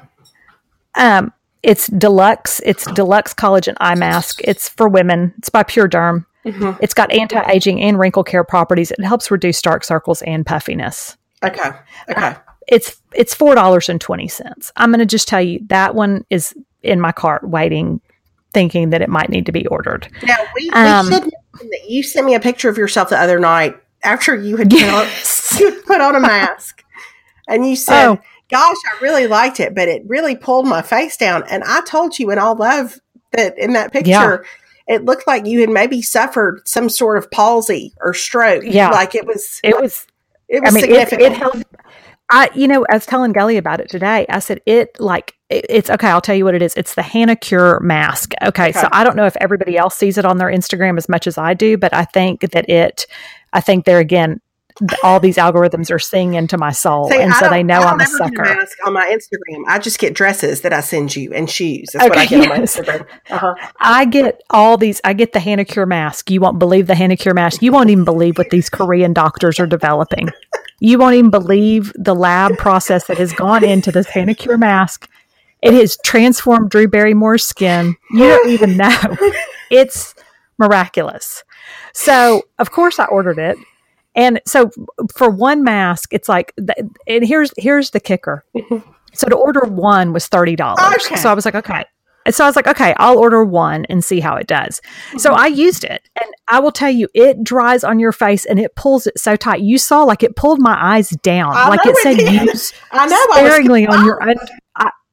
[SPEAKER 2] Um, it's deluxe. It's deluxe collagen eye mask. It's for women. It's by Pure Derm.
[SPEAKER 1] Mhm.
[SPEAKER 2] It's got anti-aging and wrinkle care properties. It helps reduce dark circles and puffiness.
[SPEAKER 1] Okay. Okay.
[SPEAKER 2] It's it's four dollars and twenty cents. I'm going to just tell you that one is in my cart waiting, thinking that it might need to be ordered.
[SPEAKER 1] Now we,
[SPEAKER 2] Um,
[SPEAKER 1] we should that you sent me a picture of yourself the other night after you had put, on, *laughs* you had put on a mask, and you said,
[SPEAKER 2] Oh.
[SPEAKER 1] "Gosh, I really liked it, but it really pulled my face down." And I told you in all love that in that picture. It looked like you had maybe suffered some sort of palsy or stroke.
[SPEAKER 2] Yeah.
[SPEAKER 1] like it was.
[SPEAKER 2] It was
[SPEAKER 1] It was
[SPEAKER 2] I mean,
[SPEAKER 1] significant.
[SPEAKER 2] it held. I, you know, I was telling Gully about it today. I said it like it, it's okay. I'll tell you what it is. It's the Hanacure mask. Okay, so I don't know if everybody else sees it on their Instagram as much as I do, but I think that it. I think there again, all these algorithms are seeing into my soul,
[SPEAKER 1] See,
[SPEAKER 2] and so they know I'm a sucker.
[SPEAKER 1] mask on my Instagram. I just get dresses that I send you and shoes. That's what I
[SPEAKER 2] Okay,
[SPEAKER 1] get on my
[SPEAKER 2] yes.
[SPEAKER 1] Instagram. Uh-huh.
[SPEAKER 2] I get all these. I get the Hanacure mask. You won't believe the Hanacure mask. You won't even believe what these Korean doctors are developing. You won't even believe the lab process that has gone into this Hanacure mask. It has transformed Drew Barrymore's skin. You don't even know. *laughs* It's miraculous. So, of course, I ordered it. And so, for one mask, it's like, and here's here's the kicker. *laughs* So to order one was thirty dollars.
[SPEAKER 1] Okay.
[SPEAKER 2] So I was like, okay. And so I was like, okay, I'll order one and see how it does. So mm-hmm. I used it, and I will tell you, it dries on your face and it pulls it so tight. You saw like it pulled my eyes down,
[SPEAKER 1] I
[SPEAKER 2] like it said use *laughs*
[SPEAKER 1] I know. I was
[SPEAKER 2] sparingly on your. Und-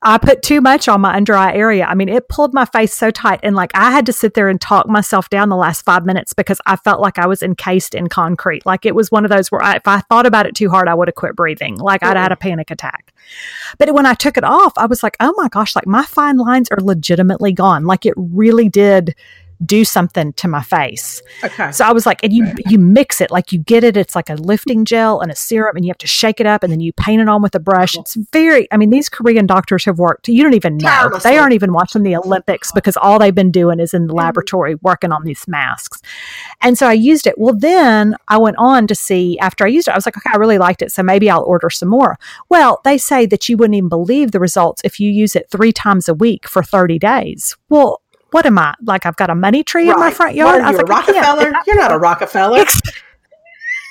[SPEAKER 2] I, put too much on my under eye area. I mean, it pulled my face so tight, and like I had to sit there and talk myself down the last five minutes because I felt like I was encased in concrete. Like it was one of those where I, if I thought about it too hard, I would have quit breathing. Like I'd had a panic attack. But when I took it off, I was like, oh my gosh, like my fine lines are legitimately gone. Like it really did do something to my face.
[SPEAKER 1] okay.
[SPEAKER 2] So I was like, and you you mix it like you get it. It's like a lifting gel and a serum, and you have to shake it up, and then you paint it on with a brush. It's very. I mean, these Korean doctors have worked. You don't even know.
[SPEAKER 1] Tirelessly.
[SPEAKER 2] They aren't even watching the Olympics uh-huh. because all they've been doing is in the mm-hmm. laboratory working on these masks. And so I used it. Well, then I went on to see after I used it, I was like, okay, I really liked it, so maybe I'll order some more. Well, they say that you wouldn't even believe the results if you use it three times a week for thirty days. Well. What am I like? I've got a money tree in my front yard. I was like, I
[SPEAKER 1] Rockefeller? You're not a Rockefeller.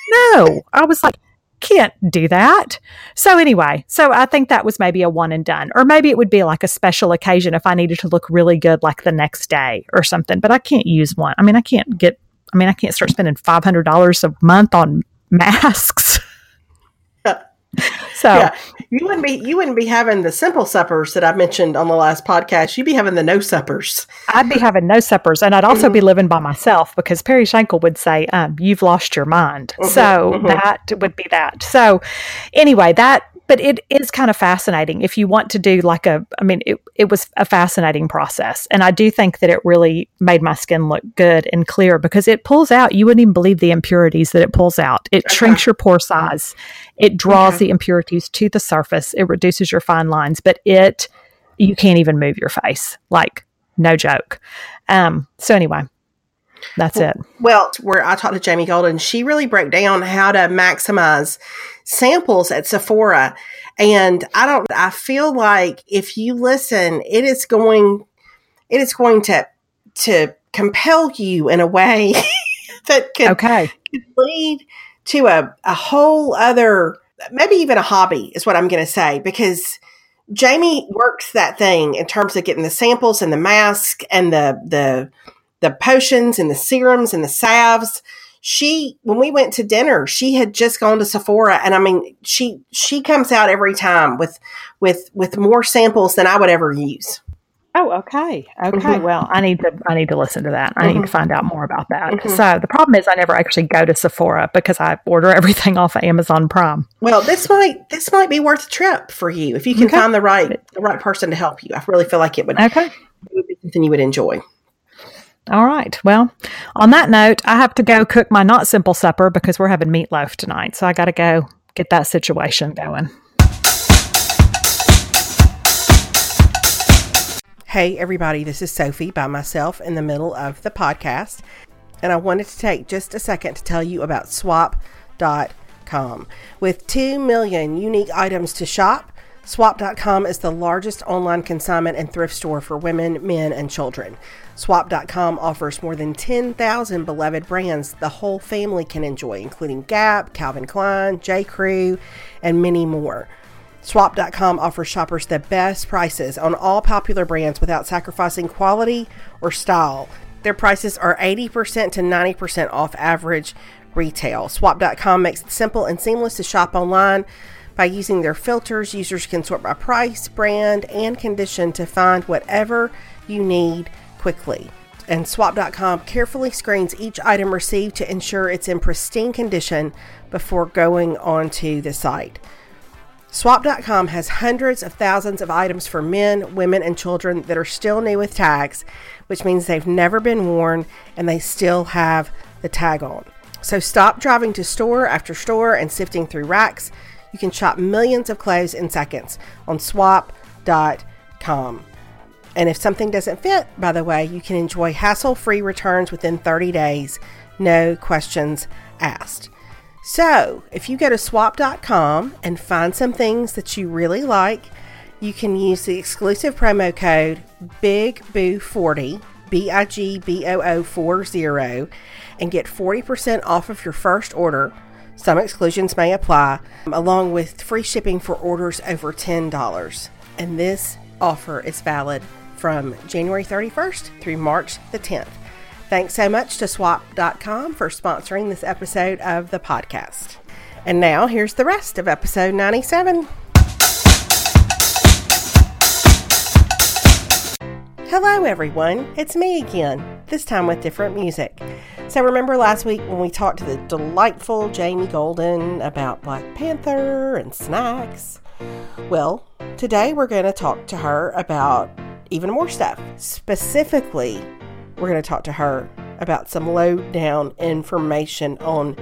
[SPEAKER 2] no. I was like, can't do that. So anyway, so I think that was maybe a one and done. Or maybe it would be like a special occasion if I needed to look really good like the next day or something. But I can't use one. I mean, I can't get I mean, I can't start spending five hundred dollars a month on masks. *laughs* *laughs* so
[SPEAKER 1] Yeah, you wouldn't be you wouldn't be having the simple suppers that I mentioned on the last podcast. You'd be having the no suppers.
[SPEAKER 2] I'd be having no suppers, and I'd also be mm-hmm. living by myself because Perry Shankle would say, um, "You've lost your mind." Mm-hmm, so mm-hmm. that would be that. So anyway, that but it is kind of fascinating if you want to do like a. I mean, it it was a fascinating process, and I do think that it really made my skin look good and clear because it pulls out. You wouldn't even believe the impurities that it pulls out. It shrinks your pore size. It draws the impurities to the surface. It reduces your fine lines, but it you can't even move your face. Like, no joke. Um, so anyway, that's
[SPEAKER 1] well,
[SPEAKER 2] it.
[SPEAKER 1] Well, where I talked to Jamie Golden, she really broke down how to maximize samples at Sephora. And I don't, I feel like if you listen, it is going, it is going to, to compel you in a way *laughs* that could,
[SPEAKER 2] okay.
[SPEAKER 1] could lead to a, a whole other, maybe even a hobby is what I'm going to say, because Jamie works that thing in terms of getting the samples and the mask and the, the, the potions and the serums and the salves. She, when we went to dinner, she had just gone to Sephora, and I mean, she she comes out every time with with with more samples than I would ever use.
[SPEAKER 2] Oh, okay. Okay. Mm-hmm. Well, I need to I need to listen to that. I mm-hmm. need to mm-hmm. find out more about that. Mm-hmm. So the problem is I never actually go to Sephora because I order *laughs* everything off of Amazon Prime.
[SPEAKER 1] Well, this might this might be worth a trip for you if you can okay. find the right the right person to help you. I really feel like it would
[SPEAKER 2] okay.
[SPEAKER 1] It would be something you would enjoy.
[SPEAKER 2] All right. Well, on that note, I have to go cook my not simple supper because we're having meatloaf tonight. So I got to go get that situation going.
[SPEAKER 1] Hey, everybody, this is Sophie by myself in the middle of the podcast. And I wanted to take just a second to tell you about swap.com. With 2 million unique items to shop, swap.com is the largest online consignment and thrift store for women, men, and children. Swap.com offers more than 10,000 beloved brands the whole family can enjoy, including Gap, Calvin Klein, J. Crew, and many more. Swap.com offers shoppers the best prices on all popular brands without sacrificing quality or style. Their prices are 80% to 90% off average retail. Swap.com makes it simple and seamless to shop online. By using their filters, users can sort by price, brand, and condition to find whatever you need quickly. And swap.com carefully screens each item received to ensure it's in pristine condition before going onto the site. Swap.com has hundreds of thousands of items for men, women, and children that are still new with tags, which means they've never been worn and they still have the tag on. So stop driving to store after store and sifting through racks. You can shop millions of clothes in seconds on swap.com. And if something doesn't fit, by the way, you can enjoy hassle free returns within 30 days, no questions asked. So, if you go to swap.com and find some things that you really like, you can use the exclusive promo code BIGBOO40, B I G B O O 40, and get 40% off of your first order. Some exclusions may apply, along with free shipping for orders over $10. And this offer is valid from January 31st through March the 10th. Thanks so much to swap.com for sponsoring this episode of the podcast. And now here's the rest of episode 97. Hello, everyone. It's me again, this time with different music. So, remember last week when we talked to the delightful Jamie Golden about Black Panther and snacks? Well, today we're going to talk to her about even more stuff. Specifically, we're going to talk to her about some low down information on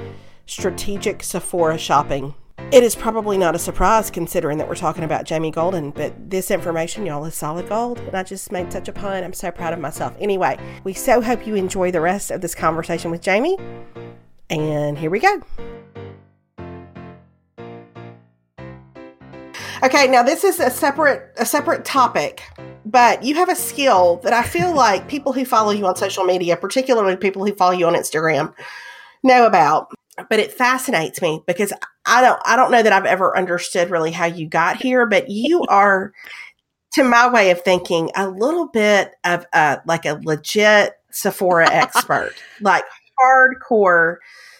[SPEAKER 1] strategic Sephora shopping. It is probably not a surprise considering that we're talking about Jamie Golden, but this information, y'all, is solid gold. And I just made such a pun. I'm so proud of myself. Anyway, we so hope you enjoy the rest of this conversation with Jamie. And here we go. Okay, now this is a separate a separate topic, but you have a skill that I feel like people who follow you on social media, particularly people who follow you on Instagram, know about. But it fascinates me because I don't I don't know that I've ever understood really how you got here, but you *laughs* are to my way of thinking a little bit of a like a legit Sephora expert, *laughs* like hardcore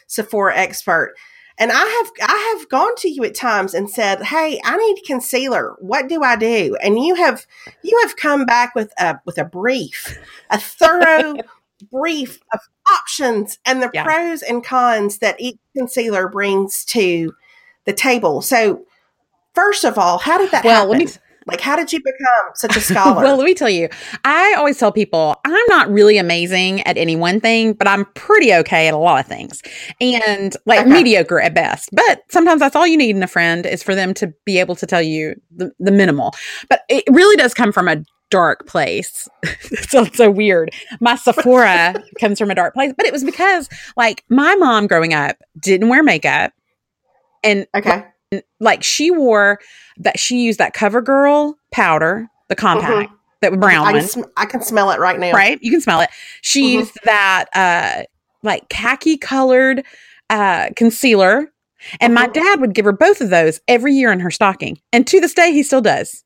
[SPEAKER 1] Sephora expert and I have I have gone to you at times and said, "Hey, I need concealer. What do I do?" And you have you have come back with a with a brief, a thorough *laughs* brief of options and the yeah. pros and cons that each concealer brings to the table. So, first of all, how did that
[SPEAKER 3] well,
[SPEAKER 1] happen?
[SPEAKER 3] Let me,
[SPEAKER 1] Like, how did you become such a *laughs* scholar?
[SPEAKER 3] well, let me tell you, I always tell people I'm not really amazing at any one thing, but I'm pretty okay at a lot of things and like
[SPEAKER 1] Okay.
[SPEAKER 3] mediocre at best. But sometimes that's all you need in a friend is for them to be able to tell you the, the minimal. But it really does come from a dark place. *laughs* it sounds so weird. My Sephora *laughs* comes from a dark place, but it was because like my mom growing up didn't wear makeup. And
[SPEAKER 1] okay.
[SPEAKER 3] like she wore that she used that CoverGirl powder, the compact, that brown
[SPEAKER 1] I
[SPEAKER 3] one,
[SPEAKER 1] sm- I can smell it right now.
[SPEAKER 3] right? You can smell it. She
[SPEAKER 1] Mhm.
[SPEAKER 3] used that uh like khaki colored uh concealer. And my
[SPEAKER 1] Mhm.
[SPEAKER 3] dad would give her both of those every year in her stocking. And to this day he still does.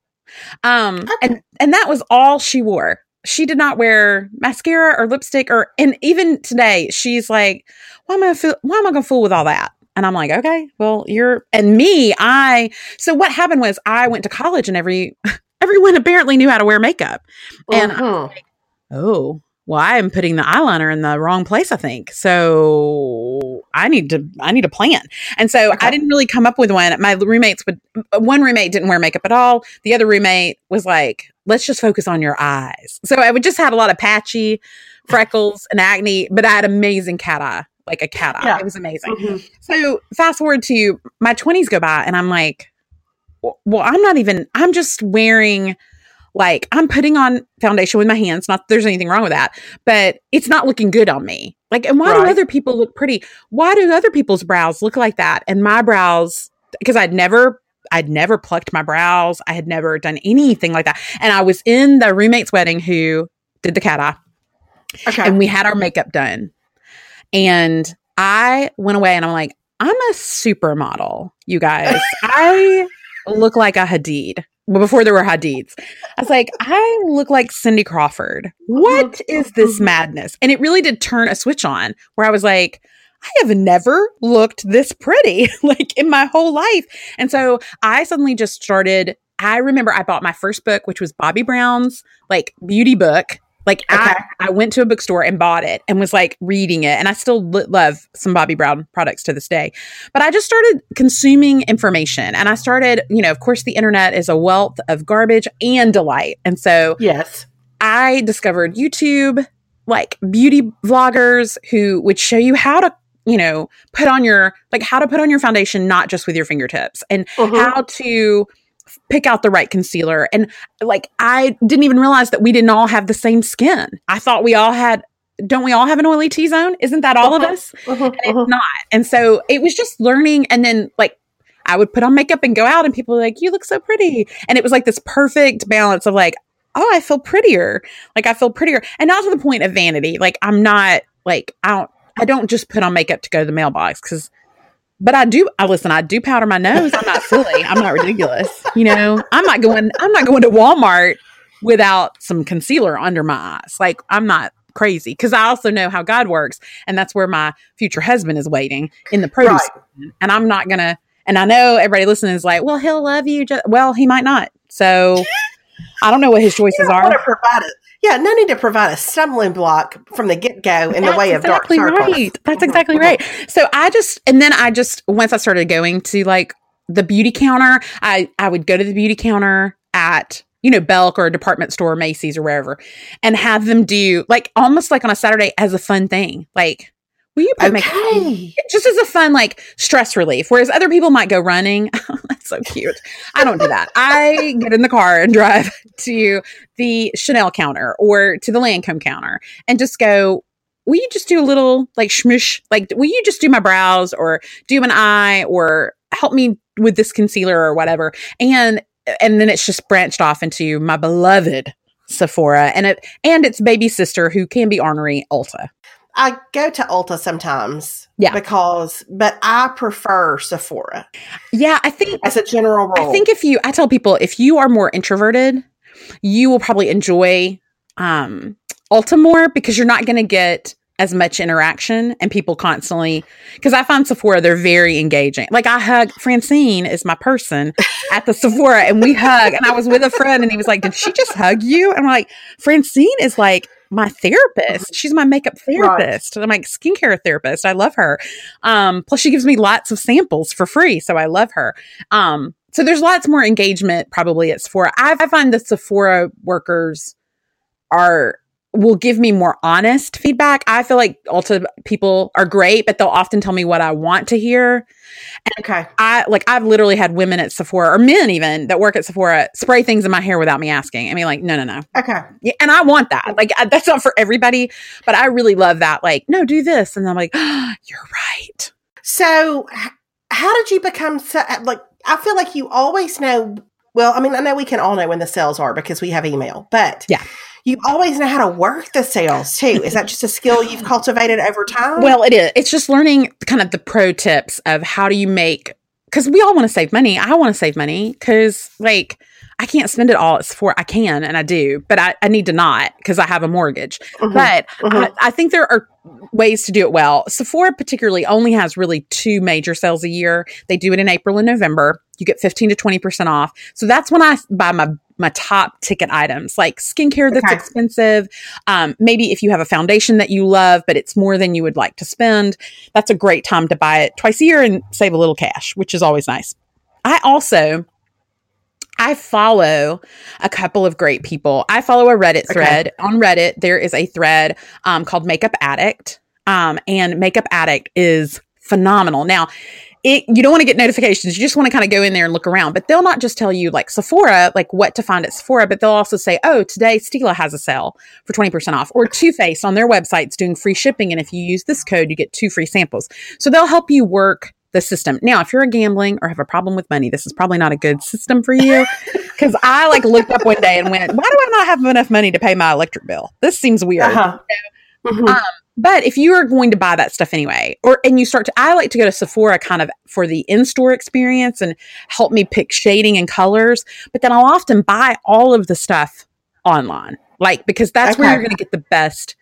[SPEAKER 3] Um and and that was all she wore. She did not wear mascara or lipstick or and even today she's like, why am I feel, why am I gonna fool with all that? And I'm like, okay, well, you're and me, I so what happened was I went to college and every *laughs* everyone apparently knew how to wear makeup. And
[SPEAKER 1] Mhm.
[SPEAKER 3] oh, well, I am putting the eyeliner in the wrong place, I think. So I need to I need a plan. And so
[SPEAKER 1] Okay.
[SPEAKER 3] I didn't really come up with one. My roommates would one roommate didn't wear makeup at all. The other roommate was like, let's just focus on your eyes. So I would just had a lot of patchy freckles and acne, but I had amazing cat eye, like a cat eye.
[SPEAKER 1] Yeah.
[SPEAKER 3] It was amazing.
[SPEAKER 1] Mhm.
[SPEAKER 3] So fast forward to my 20s go by and I'm like, well, I'm not even, I'm just wearing like, I'm putting on foundation with my hands. Not that there's anything wrong with that, but it's not looking good on me. Like, and why
[SPEAKER 1] Right.
[SPEAKER 3] do other people look pretty? Why do other people's brows look like that? And my brows, because I'd never, I'd never plucked my brows. I had never done anything like that. And I was in the roommate's wedding who did the cat eye
[SPEAKER 1] Okay.
[SPEAKER 3] and we had our makeup done. And I went away and I'm like, I'm a supermodel, you guys. *laughs* I look like a Hadid. Before there were Hadids, I was like, I look like Cindy Crawford. Oh, what is this mm-hmm. madness? And it really did turn a switch on where I was like, I have never looked this pretty *laughs* like in my whole life. And so I suddenly just started. I remember I bought my first book, which was Bobbi Brown's like beauty book. Like
[SPEAKER 1] Okay.
[SPEAKER 3] I, I went to a bookstore and bought it and was like reading it. And I still lo- love some Bobbi Brown products to this day. But I just started consuming information and I started, you know, of course, the internet is a wealth of garbage and delight. And so
[SPEAKER 1] yes.
[SPEAKER 3] I discovered YouTube, like beauty vloggers who would show you how to, you know, put on your, like how to put on your foundation, not just with your fingertips and
[SPEAKER 1] Mhm.
[SPEAKER 3] how to pick out the right concealer. And like, I didn't even realize that we didn't all have the same skin. I thought we all had, don't we all have an oily T zone? Isn't that all of
[SPEAKER 1] Mhm.
[SPEAKER 3] us? And
[SPEAKER 1] Mhm.
[SPEAKER 3] it's not. And so it was just learning. And then like, I would put on makeup and go out, and people were like, You look so pretty. And it was like this perfect balance of like, Oh, I feel prettier. Like, I feel prettier. And not to the point of vanity. Like, I'm not like, I don't, I don't just put on makeup to go to the mailbox because, but I do, I listen, I do powder my nose. I'm not silly. I'm not ridiculous. You know, I'm not going, I'm not going to Walmart without some concealer under my eyes. Like, I'm not crazy because I also know how God works. And that's where my future husband is waiting in the produce.
[SPEAKER 1] Right.
[SPEAKER 3] And I'm not going to, and I know everybody listening is like, well, he'll love you. Just, well, he might not. So I don't know what his choices are.
[SPEAKER 1] provide it. Yeah, no need to provide a stumbling block from the get go in the way of dark
[SPEAKER 3] exactly
[SPEAKER 1] circles.
[SPEAKER 3] right. That's exactly right. So I just and then I just once I started going to like the beauty counter, I I would go to the beauty counter at you know Belk or a department store, Macy's or wherever, and have them do like almost like on a Saturday as a fun thing. Like, you put makeup on?
[SPEAKER 1] Okay.
[SPEAKER 3] just as a fun like stress relief whereas other people might go running. *laughs* Oh, that's so cute. I don't do that. I get in the car and drive *laughs* to the chanel counter or to the lancome counter and just go will you just do a little like schmush like will you just do my brows or do an eye or help me with this concealer or whatever? And and then it's just branched off into my beloved sephora and it and its baby sister who can be ornery ulta
[SPEAKER 1] I go to Ulta sometimes.
[SPEAKER 3] Yeah.
[SPEAKER 1] Because, but I prefer Sephora
[SPEAKER 3] yeah i think
[SPEAKER 1] as a general rule.
[SPEAKER 3] I think if you, I tell people, if you are more introverted, you will probably enjoy um, Ulta more because you're not going to get as much interaction and people constantly. Because I find Sephora, they're very engaging. Like I hug Francine is my person *laughs* at the Sephora, and we hug. And I was with a friend, and he was like, "Did she just hug you?" And I'm like, "Francine is like." My therapist. She's my makeup therapist. I'm like skincare therapist. I love her. Um, plus she gives me lots of samples for free. So I love her. Um, so there's lots more engagement probably at Sephora. I, I find the Sephora workers are will give me more honest feedback. I feel like Ulta people are great, but they'll often tell me what I want to hear. And
[SPEAKER 1] Okay.
[SPEAKER 3] I like I've literally had women at Sephora or men even that work at Sephora spray things in my hair without me asking. I mean, like, no, no, no.
[SPEAKER 1] Okay.
[SPEAKER 3] Yeah, and I want that. Like I- that's not for everybody, but I really love that. Like, no, do this, and I'm like, oh, *gasps* you're right.
[SPEAKER 1] So, h- how did you become so, uh, like? I feel like you always know. Well, I mean, I know we can all know when the sales are because we have email, but
[SPEAKER 3] Yeah.
[SPEAKER 1] You always know how to work the sales too. Is that just a skill you've cultivated over time?
[SPEAKER 3] Well, it is. It's just learning kind of the pro tips of how do you make because we all want to save money. I want to save money because like I can't spend it all at Sephora. I can and I do, but I, I need to not because I have a mortgage.
[SPEAKER 1] Mhm.
[SPEAKER 3] But
[SPEAKER 1] Mhm.
[SPEAKER 3] I, I think there are ways to do it well. Sephora particularly only has really two major sales a year. They do it in April and November. You get 15 to 20% off. So that's when I buy my my top ticket items like skincare that's
[SPEAKER 1] Okay.
[SPEAKER 3] expensive. Um, maybe if you have a foundation that you love, but it's more than you would like to spend, that's a great time to buy it twice a year and save a little cash, which is always nice. I also I follow a couple of great people. I follow a Reddit
[SPEAKER 1] Okay.
[SPEAKER 3] thread. On Reddit, there is a thread um, called Makeup Addict. Um, and Makeup Addict is phenomenal. Now, it, you don't want to get notifications. You just want to kind of go in there and look around. But they'll not just tell you like Sephora, like what to find at Sephora, but they'll also say, oh, today Stila has a sale for 20% off. Or Too Faced on their website's doing free shipping. And if you use this code, you get two free samples. So they'll help you work the system. Now, if you're a gambling or have a problem with money, this is probably not a good system for you. *laughs* Because I like looked up one day and went, why do I not have enough money to pay my electric bill? This seems weird.
[SPEAKER 1] Uh-huh. Mhm.
[SPEAKER 3] Um, but if you are going to buy that stuff anyway, or and you start to, I like to go to Sephora kind of for the in-store experience and help me pick shading and colors. But then I'll often buy all of the stuff online, like because that's where you're going to get the best.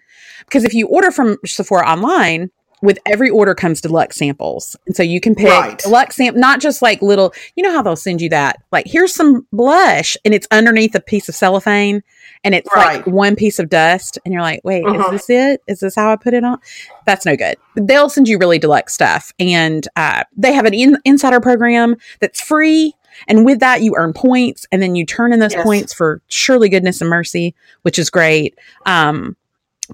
[SPEAKER 3] Because if you order from Sephora online, with every order comes deluxe samples, and so you can pick
[SPEAKER 1] Right.
[SPEAKER 3] deluxe sample, not just like little. You know how they'll send you that, like here's some blush, and it's underneath a piece of cellophane, and it's like one piece of dust, and you're like, wait,
[SPEAKER 1] Mhm.
[SPEAKER 3] is this it? Is this how I put it on? That's no good. They'll send you really deluxe stuff, and uh, they have an in- insider program that's free. And with that, you earn points, and then you turn in those
[SPEAKER 1] Yes.
[SPEAKER 3] points for surely goodness and mercy, which is great. Um,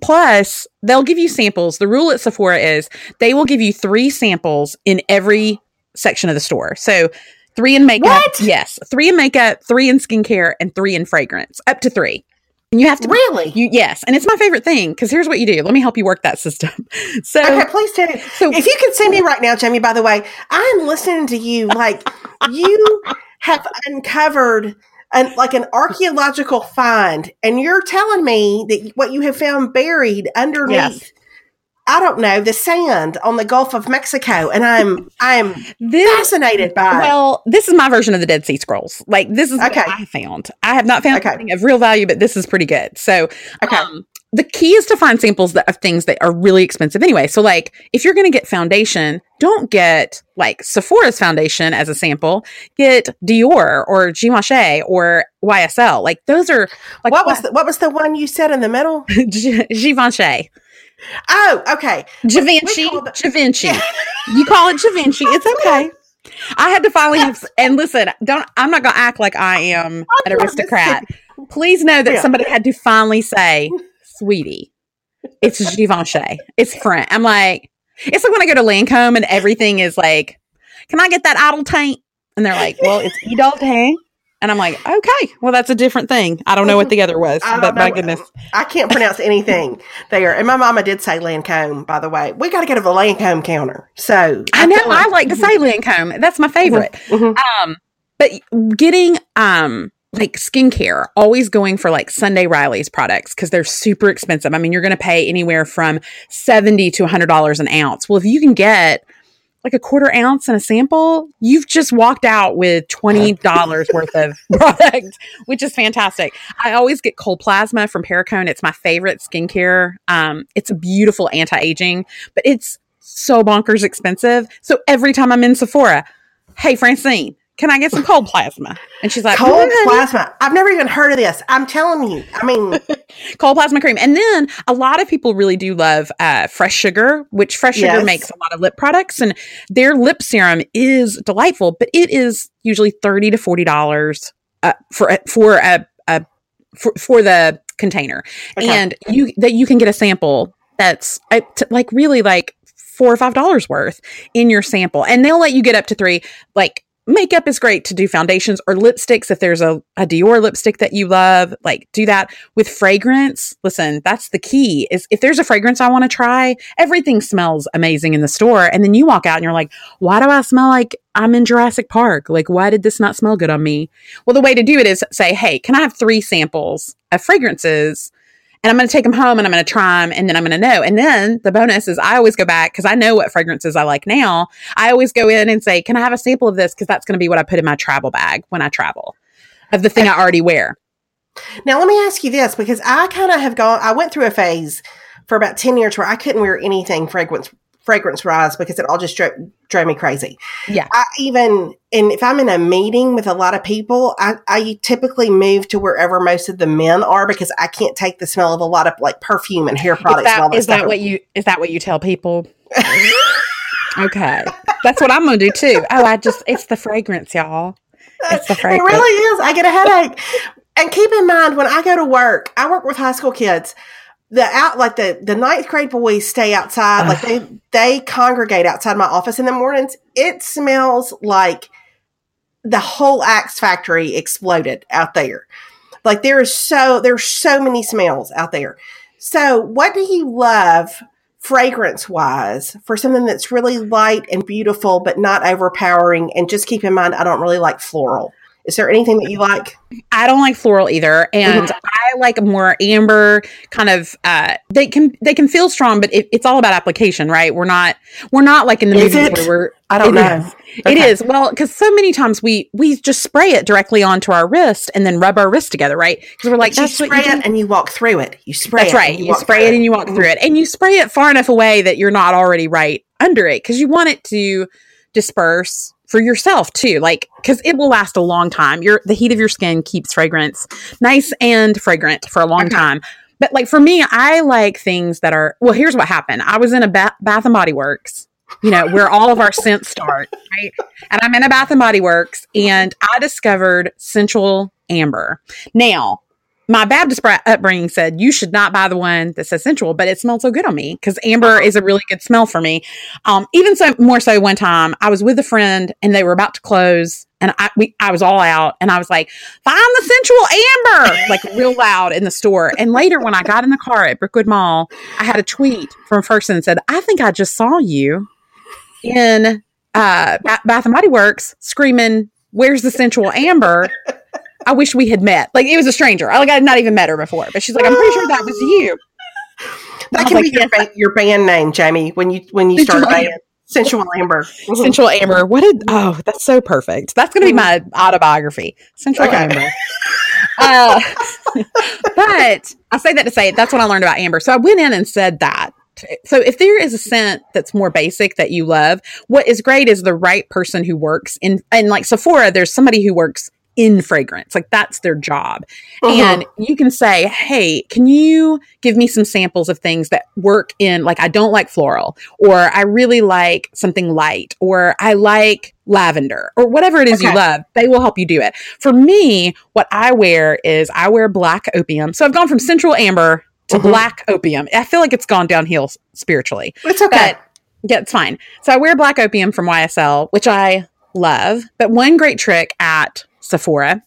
[SPEAKER 3] plus, they'll give you samples. The rule at Sephora is they will give you three samples in every section of the store. So three in makeup,
[SPEAKER 1] What?
[SPEAKER 3] yes, three in makeup, three in skincare, and three in fragrance, up to three. And you have to
[SPEAKER 1] Really?
[SPEAKER 3] you yes, and it's my favorite thing because here's what you do. Let me help you work that system. *laughs* So
[SPEAKER 1] Okay, please do.
[SPEAKER 3] So-
[SPEAKER 1] if you could see me right now, Jamie, by the way, I am listening to you like you have uncovered an, like an archaeological find, and you're telling me that what you have found buried underneath.
[SPEAKER 3] Yes.
[SPEAKER 1] I don't know the sand on the Gulf of Mexico, and I'm I'm
[SPEAKER 3] this
[SPEAKER 1] fascinated by.
[SPEAKER 3] Well, this is my version of the Dead Sea Scrolls. Like this is
[SPEAKER 1] Okay.
[SPEAKER 3] what I found. I have not found
[SPEAKER 1] Okay.
[SPEAKER 3] anything of real value, but this is pretty good. So,
[SPEAKER 1] Okay.
[SPEAKER 3] um, the key is to find samples that of things that are really expensive anyway. So, like if you're going to get foundation, don't get like Sephora's foundation as a sample. Get Dior or Givenchy or YSL. Like those are like
[SPEAKER 1] what was the, what was the one you said in the middle? *laughs*
[SPEAKER 3] G- Givenchy.
[SPEAKER 1] Oh, okay. We call it- *laughs*
[SPEAKER 3] you call it Givenchy. It's okay. I had to finally have, and listen, don't, I'm not going to act like I am an aristocrat. Please know that somebody had to finally say, sweetie, it's *laughs* Givenchy. It's French. I'm like, it's like when I go to Lancome and everything is like, can I get that idle taint? And they're like, well, it's Idoltain. And I'm like, okay, well, that's a different thing. I don't know what the other was, but my goodness.
[SPEAKER 1] I can't pronounce anything *laughs* there. And my mama did say Lancome, by the way. We got to get a Lancome counter. So
[SPEAKER 3] I know I like to say Lancome. That's my favorite.
[SPEAKER 1] Mhm.
[SPEAKER 3] Um, but getting um like skincare, always going for like Sunday Riley's products because they're super expensive. I mean, you're going to pay anywhere from seventy to hundred dollars an ounce. Well, if you can get like a quarter ounce and a sample, you've just walked out with twenty dollars worth of *laughs* product, which is fantastic. I always get cold plasma from Perricone. It's my favorite skincare. Um, it's a beautiful anti-aging, but it's so bonkers expensive. So every time I'm in Sephora, hey Francine, can I get some cold plasma? And she's like,
[SPEAKER 1] Cold
[SPEAKER 3] "Mm,
[SPEAKER 1] plasma. I've never even heard of this. I'm telling you. I mean, *laughs*
[SPEAKER 3] cold plasma cream. And then a lot of people really do love uh, fresh sugar, which fresh sugar
[SPEAKER 1] Yes.
[SPEAKER 3] makes a lot of lip products, and their lip serum is delightful, but it is usually thirty to forty dollars uh, for for a, a for, for the container,
[SPEAKER 1] Okay.
[SPEAKER 3] and you that you can get a sample that's uh, t- like really like four or five dollars worth in your sample, and they'll let you get up to three. Like makeup is great to do foundations or lipsticks if there's a, a Dior lipstick that you love, like do that with fragrance. Listen, that's the key is if there's a fragrance I want to try, everything smells amazing in the store. And then you walk out and you're like, why do I smell like I'm in Jurassic Park? Like, why did this not smell good on me? Well, the way to do it is say, hey, can I have three samples of fragrances? And I'm going to take them home and I'm going to try them and then I'm going to know. And then the bonus is I always go back because I know what fragrances I like now. I always go in and say, can I have a sample of this? Because that's going to be what I put in my travel bag when I travel of the thing I already wear.
[SPEAKER 1] now let me ask you this because I kind of have gone, I went through a phase for about 10 years where I couldn't wear anything fragrance fragrance wise because it all just drove, drove me crazy.
[SPEAKER 3] Yeah.
[SPEAKER 1] I even, and if I'm in a meeting with a lot of people, I, I typically move to wherever most of the men are because I can't take the smell of a lot of like perfume and hair
[SPEAKER 3] Is
[SPEAKER 1] products. and all
[SPEAKER 3] that,
[SPEAKER 1] that
[SPEAKER 3] is that what you is that what you tell people? *laughs* okay. That's what I'm gonna do too. Oh, I just it's the fragrance, y'all. It's the fragrance.
[SPEAKER 1] It really is. I get a headache. and keep in mind when I go to work, I work with high school kids. The out like the the ninth grade boys stay outside, like they they congregate outside my office in the mornings. It smells like the whole Axe factory exploded out there. Like there is so there's so many smells out there. So what do you love fragrance wise for something that's really light and beautiful but not overpowering? And just keep in mind I don't really like floral. Is there anything that you like?
[SPEAKER 3] I don't like floral either, and I like more amber kind of. Uh, they can they can feel strong, but it, it's all about application, right? We're not we're not like in the
[SPEAKER 1] Is
[SPEAKER 3] movies
[SPEAKER 1] it?
[SPEAKER 3] where we're.
[SPEAKER 1] I don't
[SPEAKER 3] It
[SPEAKER 1] know.
[SPEAKER 3] is. It is well because so many times we we just spray it directly onto our wrist and then rub our wrist together, right? Because we're like,
[SPEAKER 1] But you
[SPEAKER 3] that's what
[SPEAKER 1] spray
[SPEAKER 3] you
[SPEAKER 1] it and you walk through it. You spray
[SPEAKER 3] That's
[SPEAKER 1] it.
[SPEAKER 3] right.
[SPEAKER 1] and
[SPEAKER 3] You, spray it and you walk through it, and you spray it far enough away that you're not already right under it because you want it to disperse for yourself too. Like because it will last a long time. Your the heat of your skin keeps fragrance nice and fragrant for a long
[SPEAKER 1] Okay.
[SPEAKER 3] time. But like for me, I like things that are well. Here's what happened. I was in a ba- Bath and Body Works. You know where all of our *laughs* scents start, right? And I'm in a Bath and Body Works, and I discovered Sensual Amber. Now, my Baptist upbringing said you should not buy the one that says sensual, but it smelled so good on me because amber is a really good smell for me. Um, even so, more so, one time I was with a friend and they were about to close, and I we, I was all out, and I was like, "Find the sensual amber!" like real loud in the store. And later, when I got in the car at Brookwood Mall, I had a tweet from a person that said, "I think I just saw you in uh, Ba- Bath and Body Works screaming." Where's the sensual amber? I wish we had met. Like it was a stranger. I like I had not even met her before, but she's like, I'm pretty sure that was you. *laughs*
[SPEAKER 1] That can
[SPEAKER 3] like,
[SPEAKER 1] be your, ba- your band name, Jamie. When you when you start a
[SPEAKER 3] Sensual
[SPEAKER 1] band, Sensual Amber.
[SPEAKER 3] Sensual *laughs* Amber. What did? Oh, that's so perfect. That's going to be my autobiography. Sensual
[SPEAKER 1] Okay.
[SPEAKER 3] Amber. *laughs* Uh, but I say that to say that's what I learned about Amber. So I went in and said that. So if there is a scent that's more basic that you love, what is great is the right person who works in and like Sephora, there's somebody who works in fragrance. Like that's their job.
[SPEAKER 1] Mhm.
[SPEAKER 3] And you can say, Hey, can you give me some samples of things that work in, like, I don't like floral, or I really like something light, or I like lavender, or whatever it is you love. They will help you do it. For me, what I wear is I wear black opium. So I've gone from sensual amber to
[SPEAKER 1] Mhm.
[SPEAKER 3] black opium. I feel like it's gone downhill spiritually.
[SPEAKER 1] it's okay.
[SPEAKER 3] But yeah, it's fine. So I wear black opium from YSL, which I love. But one great trick at Sephora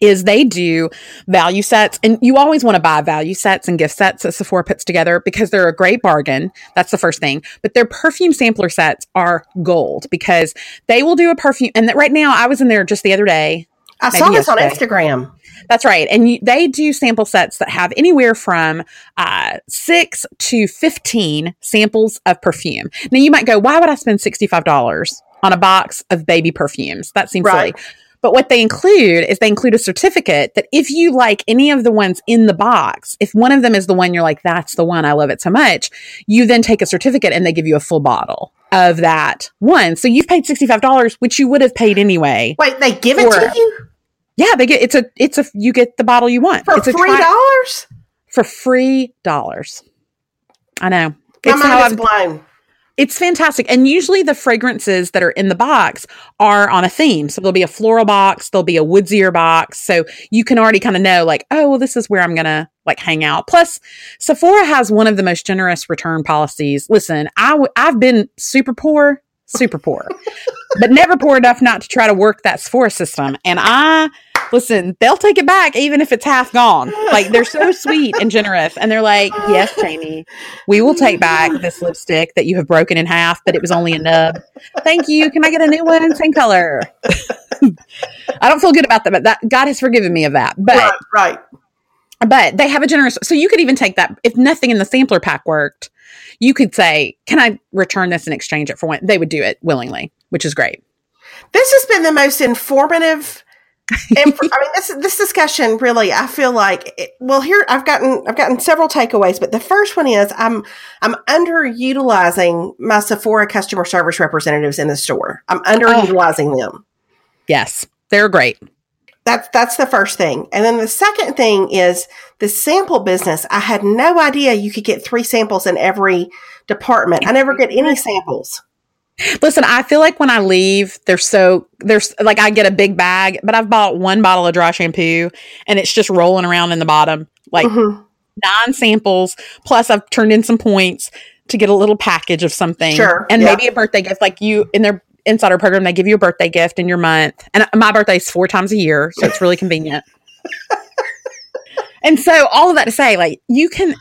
[SPEAKER 3] is they do value sets and you always want to buy value sets and gift sets that Sephora puts together because they're a great bargain. That's the first thing. But their perfume sampler sets are gold because they will do a perfume and that right now I was in there just the other day
[SPEAKER 1] I saw this on. Instagram.
[SPEAKER 3] that's right. And you, they do sample sets that have anywhere from uh, six to 15 samples of perfume. Now, you might go, why would I spend $65 on a box of baby perfumes? That seems
[SPEAKER 1] Right.
[SPEAKER 3] silly. But what they include is they include a certificate that if you like any of the ones in the box, if one of them is the one you're like, that's the one, I love it so much, you then take a certificate and they give you a full bottle of that one. So you've paid $65, which you would have paid anyway.
[SPEAKER 1] Wait, they give it
[SPEAKER 3] For-
[SPEAKER 1] to you
[SPEAKER 3] Yeah, they get it's a it's a you get the bottle you want.
[SPEAKER 1] for
[SPEAKER 3] it's a
[SPEAKER 1] three dollars?
[SPEAKER 3] for free dollars. I know.
[SPEAKER 1] My
[SPEAKER 3] It's how
[SPEAKER 1] mind is
[SPEAKER 3] I've
[SPEAKER 1] blown.
[SPEAKER 3] It's fantastic. And usually the fragrances that are in the box are on a theme. So there'll be a floral box, there'll be a woodsier box. So you can already kind of know, like, oh, well, this is where I'm going to like hang out. Plus, Sephora has one of the most generous return policies. Listen, I w- I've been super poor, super poor, *laughs* but never poor enough not to try to work that Sephora system. And I, listen, they'll take it back even if it's half gone. Like they're so *laughs* sweet and generous. And they're like, yes, Jamie, we will take back this lipstick that you have broken in half, but it was only a nub. Thank you. Can I get a new one? Same color. *laughs* I don't feel good about that, but that God has forgiven me of that. But
[SPEAKER 1] right, right.
[SPEAKER 3] but they have a generous so you could even take that if nothing in the sampler pack worked, you could say, Can I return this and exchange it for one? They would do it willingly, which is great.
[SPEAKER 1] This has been the most informative. Inf- I mean, this this discussion really, I feel like. It, well, here I've gotten I've gotten several takeaways, but the first one is I'm I'm underutilizing my Sephora customer service representatives in the store. I'm oh. underutilizing them.
[SPEAKER 3] Yes. They're great.
[SPEAKER 1] That's that's the first thing. And then the second thing is the sample business. I had no idea you could get three samples in every department. I never get any samples.
[SPEAKER 3] Listen, I feel like when I leave, they're so there's like I get a big bag, but I've bought one bottle of dry shampoo and it's just rolling around in the bottom. Like
[SPEAKER 1] Mhm.
[SPEAKER 3] nine samples, plus I've turned in some points to get a little package of something.
[SPEAKER 1] Sure,
[SPEAKER 3] And
[SPEAKER 1] yeah.
[SPEAKER 3] maybe a birthday gift. Like you in their insider program, they give you a birthday gift in your month. And my birthday's four times a year, so it's really convenient. *laughs* and so all of that to say, like you can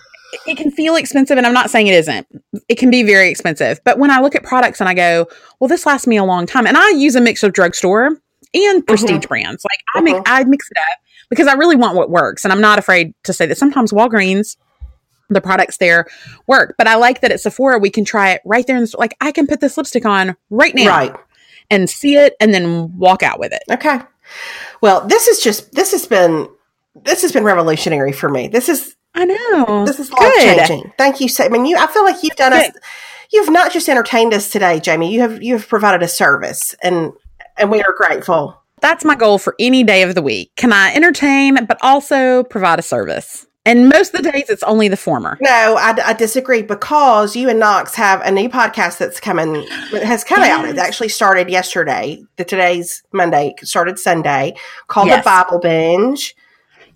[SPEAKER 3] it can feel expensive, and I'm not saying it isn't. It can be very expensive. But when I look at products and I go, well, this lasts me a long time. And I use a mix of drugstore and prestige brands. Like I make
[SPEAKER 1] Mhm.
[SPEAKER 3] I mix it up because I really want what works. And I'm not afraid to say that sometimes Walgreens, the products there work. But I like that at Sephora we can try it right there in the store. Like I can put this lipstick on right now
[SPEAKER 1] Right.
[SPEAKER 3] and see it and then walk out with it.
[SPEAKER 1] Okay. Well, this is just this has been this has been revolutionary for me. This is
[SPEAKER 3] I know.
[SPEAKER 1] this is life changing. Thank you. So, I mean, you. I feel like you've done us. You've not just entertained us today, Jamie. You have you have provided a service, and and we are grateful.
[SPEAKER 3] That's my goal for any day of the week. Can I entertain, but also provide a service? And most of the days, it's only the former.
[SPEAKER 1] No, I, I disagree because you and Knox have a new podcast that's coming. Has come out. It actually started yesterday. The today's Monday started Sunday called
[SPEAKER 3] Yes.
[SPEAKER 1] the Bible Binge.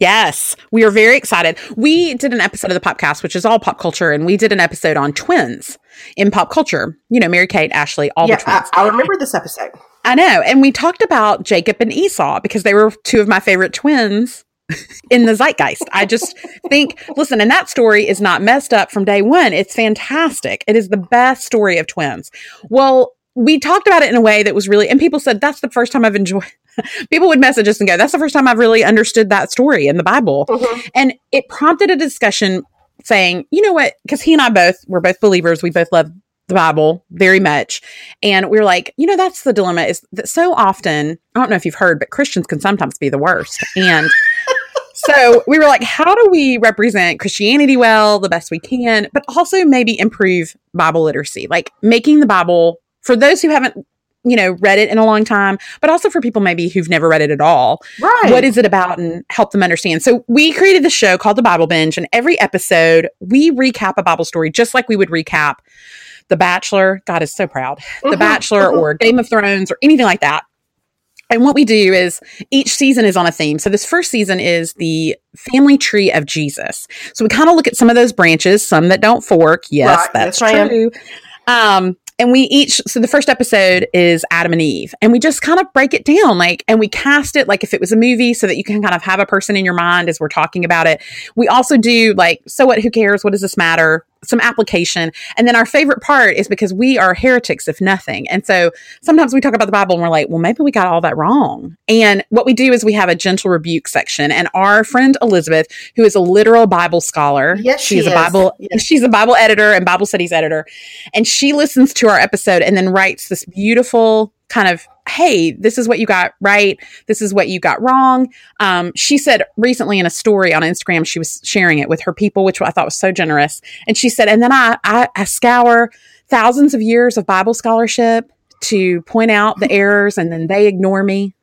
[SPEAKER 3] Yes, we are very excited. We did an episode of the podcast, which is all pop culture, and we did an episode on twins in pop culture. You know, Mary Kate, Ashley, all
[SPEAKER 1] yeah,
[SPEAKER 3] the twins.
[SPEAKER 1] I, I remember this episode.
[SPEAKER 3] I know. And we talked about Jacob and Esau because they were two of my favorite twins *laughs* in the zeitgeist. I just think, listen, and that story is not messed up from day one. It's fantastic. It is the best story of twins. Well, we talked about it in a way that was really, and people said, that's the first time I've enjoyed. *laughs* People would message us and go, that's the first time I've really understood that story in the Bible.
[SPEAKER 1] Mhm.
[SPEAKER 3] And it prompted a discussion saying, you know what? Because he and I both, we're both believers. We both love the Bible very much. And we were like, you know, that's the dilemma is that so often, I don't know if you've heard, but Christians can sometimes be the worst. And *laughs* so we were like, how do we represent Christianity well, the best we can, but also maybe improve Bible literacy, like making the Bible for those who haven't, you know, read it in a long time, but also for people maybe who've never read it at all
[SPEAKER 1] Right.
[SPEAKER 3] what is it about and help them understand. So we created the show called The Bible Binge, and every episode we recap a Bible story just like we would recap The Bachelor. God is so proud. The
[SPEAKER 1] Mhm,
[SPEAKER 3] Bachelor
[SPEAKER 1] mhm.
[SPEAKER 3] or Game of Thrones or anything like that. And what we do is each season is on a theme. So this first season is the family tree of Jesus. So we kind of look at some of those branches, some that don't fork. Yes,
[SPEAKER 1] Right,
[SPEAKER 3] that's
[SPEAKER 1] yes,
[SPEAKER 3] true. Um, and we each, so the first episode is Adam and Eve, and we just kind of break it down, like, and we cast it like if it was a movie so that you can kind of have a person in your mind as we're talking about it. We also do like, so what, who cares? What does this matter? Some application. And then our favorite part is because we are heretics, if nothing. And so sometimes we talk about the Bible and we're like, well, maybe we got all that wrong. And what we do is we have a gentle rebuke section. And our friend Elizabeth, who is a literal Bible scholar,
[SPEAKER 1] Yes, she
[SPEAKER 3] is a. Bible,
[SPEAKER 1] Yes.
[SPEAKER 3] she's a Bible editor and Bible studies editor. And she listens to our episode and then writes this beautiful kind of hey, this is what you got right. This is what you got wrong. Um, she said recently in a story on Instagram, she was sharing it with her people, which I thought was so generous. And she said, and then I, I, I scour thousands of years of Bible scholarship to point out the errors and then they ignore me.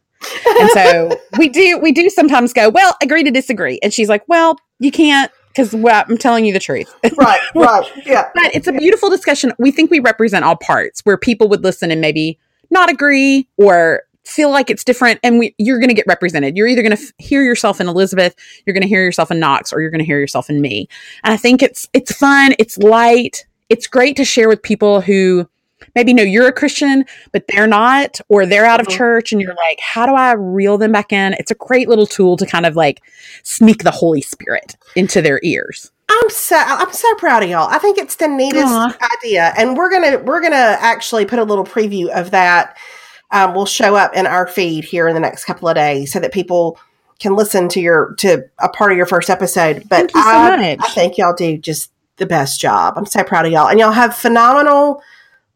[SPEAKER 3] and so *laughs* we do we do sometimes go, well, agree to disagree. And she's like, well, you can't because well, I'm telling you the truth.
[SPEAKER 1] Right, right. Yeah. *laughs*
[SPEAKER 3] but it's a beautiful discussion. We think we represent all parts where people would listen and maybe not agree or feel like it's different and we, you're going to get represented. You're either going to f- hear yourself in Elizabeth, you're going to hear yourself in Knox, or you're going to hear yourself in me. And I think it's it's fun, it's light, it's great to share with people who maybe know you're a Christian, but they're not, or they're out of
[SPEAKER 1] Mhm.
[SPEAKER 3] church, and you're like, how do I reel them back in? It's a great little tool to kind of like sneak the Holy Spirit into their ears.
[SPEAKER 1] I'm so I'm so proud of y'all. I think it's the neatest
[SPEAKER 3] Aw.
[SPEAKER 1] idea, and we're gonna we're gonna actually put a little preview of that. Um, will show up in our feed here in the next couple of days, so that people can listen to your to a part of your first episode. But
[SPEAKER 3] so
[SPEAKER 1] I. I think y'all do just the best job. I'm so proud of y'all, and y'all have phenomenal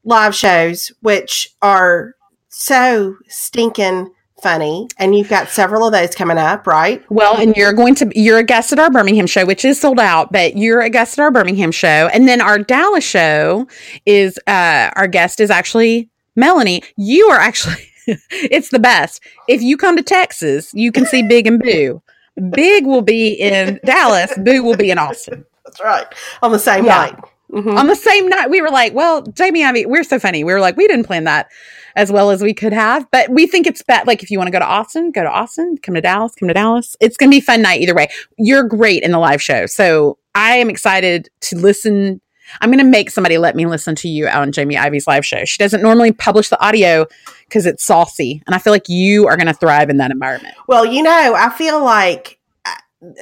[SPEAKER 1] live shows, which are so stinking funny. And you've got several of those coming up, right?
[SPEAKER 3] Well, and you're going to you're a guest at our Birmingham show, which is sold out, but you're a guest at our Birmingham show, and then our Dallas show is uh our guest is actually Melanie. You are actually *laughs* it's the best. If you come to Texas, you can see Big and Boo. Big will be in Dallas, Boo will be in Austin.
[SPEAKER 1] That's right. On the same
[SPEAKER 3] Yeah.
[SPEAKER 1] night. Mhm.
[SPEAKER 3] On the same night, we were like, well, Jamie, I mean, we're so funny. We were like, we didn't plan that as well as we could have, but we think it's bad. Like, if you want to go to Austin, go to Austin, come to Dallas, come to Dallas. It's going to be fun night either way. You're great in the live show. So I am excited to listen. I'm going to make somebody let me listen to you on Jamie Ivey's live show. She doesn't normally publish the audio because it's saucy. And I feel like you are going to thrive in that environment.
[SPEAKER 1] Well, you know, I feel like uh,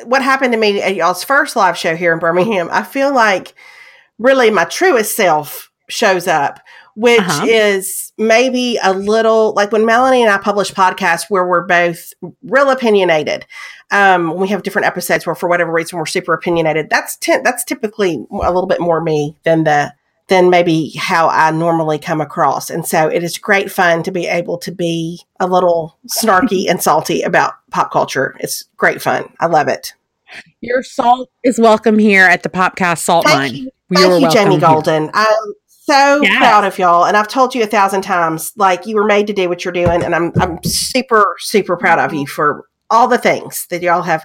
[SPEAKER 1] what happened to me at y'all's first live show here in Birmingham, I feel like really my truest self shows up, which
[SPEAKER 3] Uh-huh.
[SPEAKER 1] is maybe a little like when Melanie and I publish podcasts where we're both real opinionated. Um, we have different episodes where, for whatever reason, we're super opinionated. That's that's typically a little bit more me than the than maybe how I normally come across. And so it is great fun to be able to be a little snarky *laughs* and salty about pop culture. It's great fun. I love it.
[SPEAKER 3] Your salt is welcome here at the Popcast Salt
[SPEAKER 1] Thank
[SPEAKER 3] Mine.
[SPEAKER 1] you. Thank you, Jamie. Golden. I'm so
[SPEAKER 3] Yes.
[SPEAKER 1] proud of y'all. And I've told you a thousand times, like you were made to do what you're doing. And I'm I'm super, super proud of you for all the things that y'all have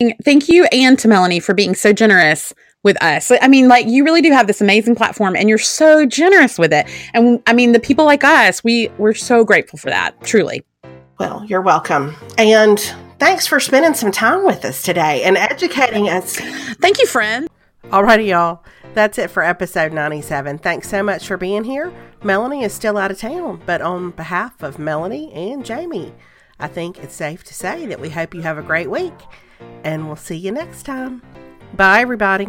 [SPEAKER 1] going on.
[SPEAKER 3] Thank you and to Melanie for being so generous with us. I mean, like you really do have this amazing platform and you're so generous with it. And I mean, the people like us, we we're so grateful for that, truly.
[SPEAKER 1] Well, you're welcome. And thanks for spending some time with us today and educating us.
[SPEAKER 3] Thank you, friend.
[SPEAKER 1] Alrighty, y'all. That's it for episode 97. Thanks so much for being here. Melanie is still out of town, but on behalf of Melanie and Jamie, I think it's safe to say that we hope you have a great week and we'll see you next time. Bye, everybody.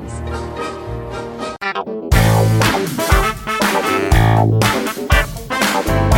[SPEAKER 4] Thanks.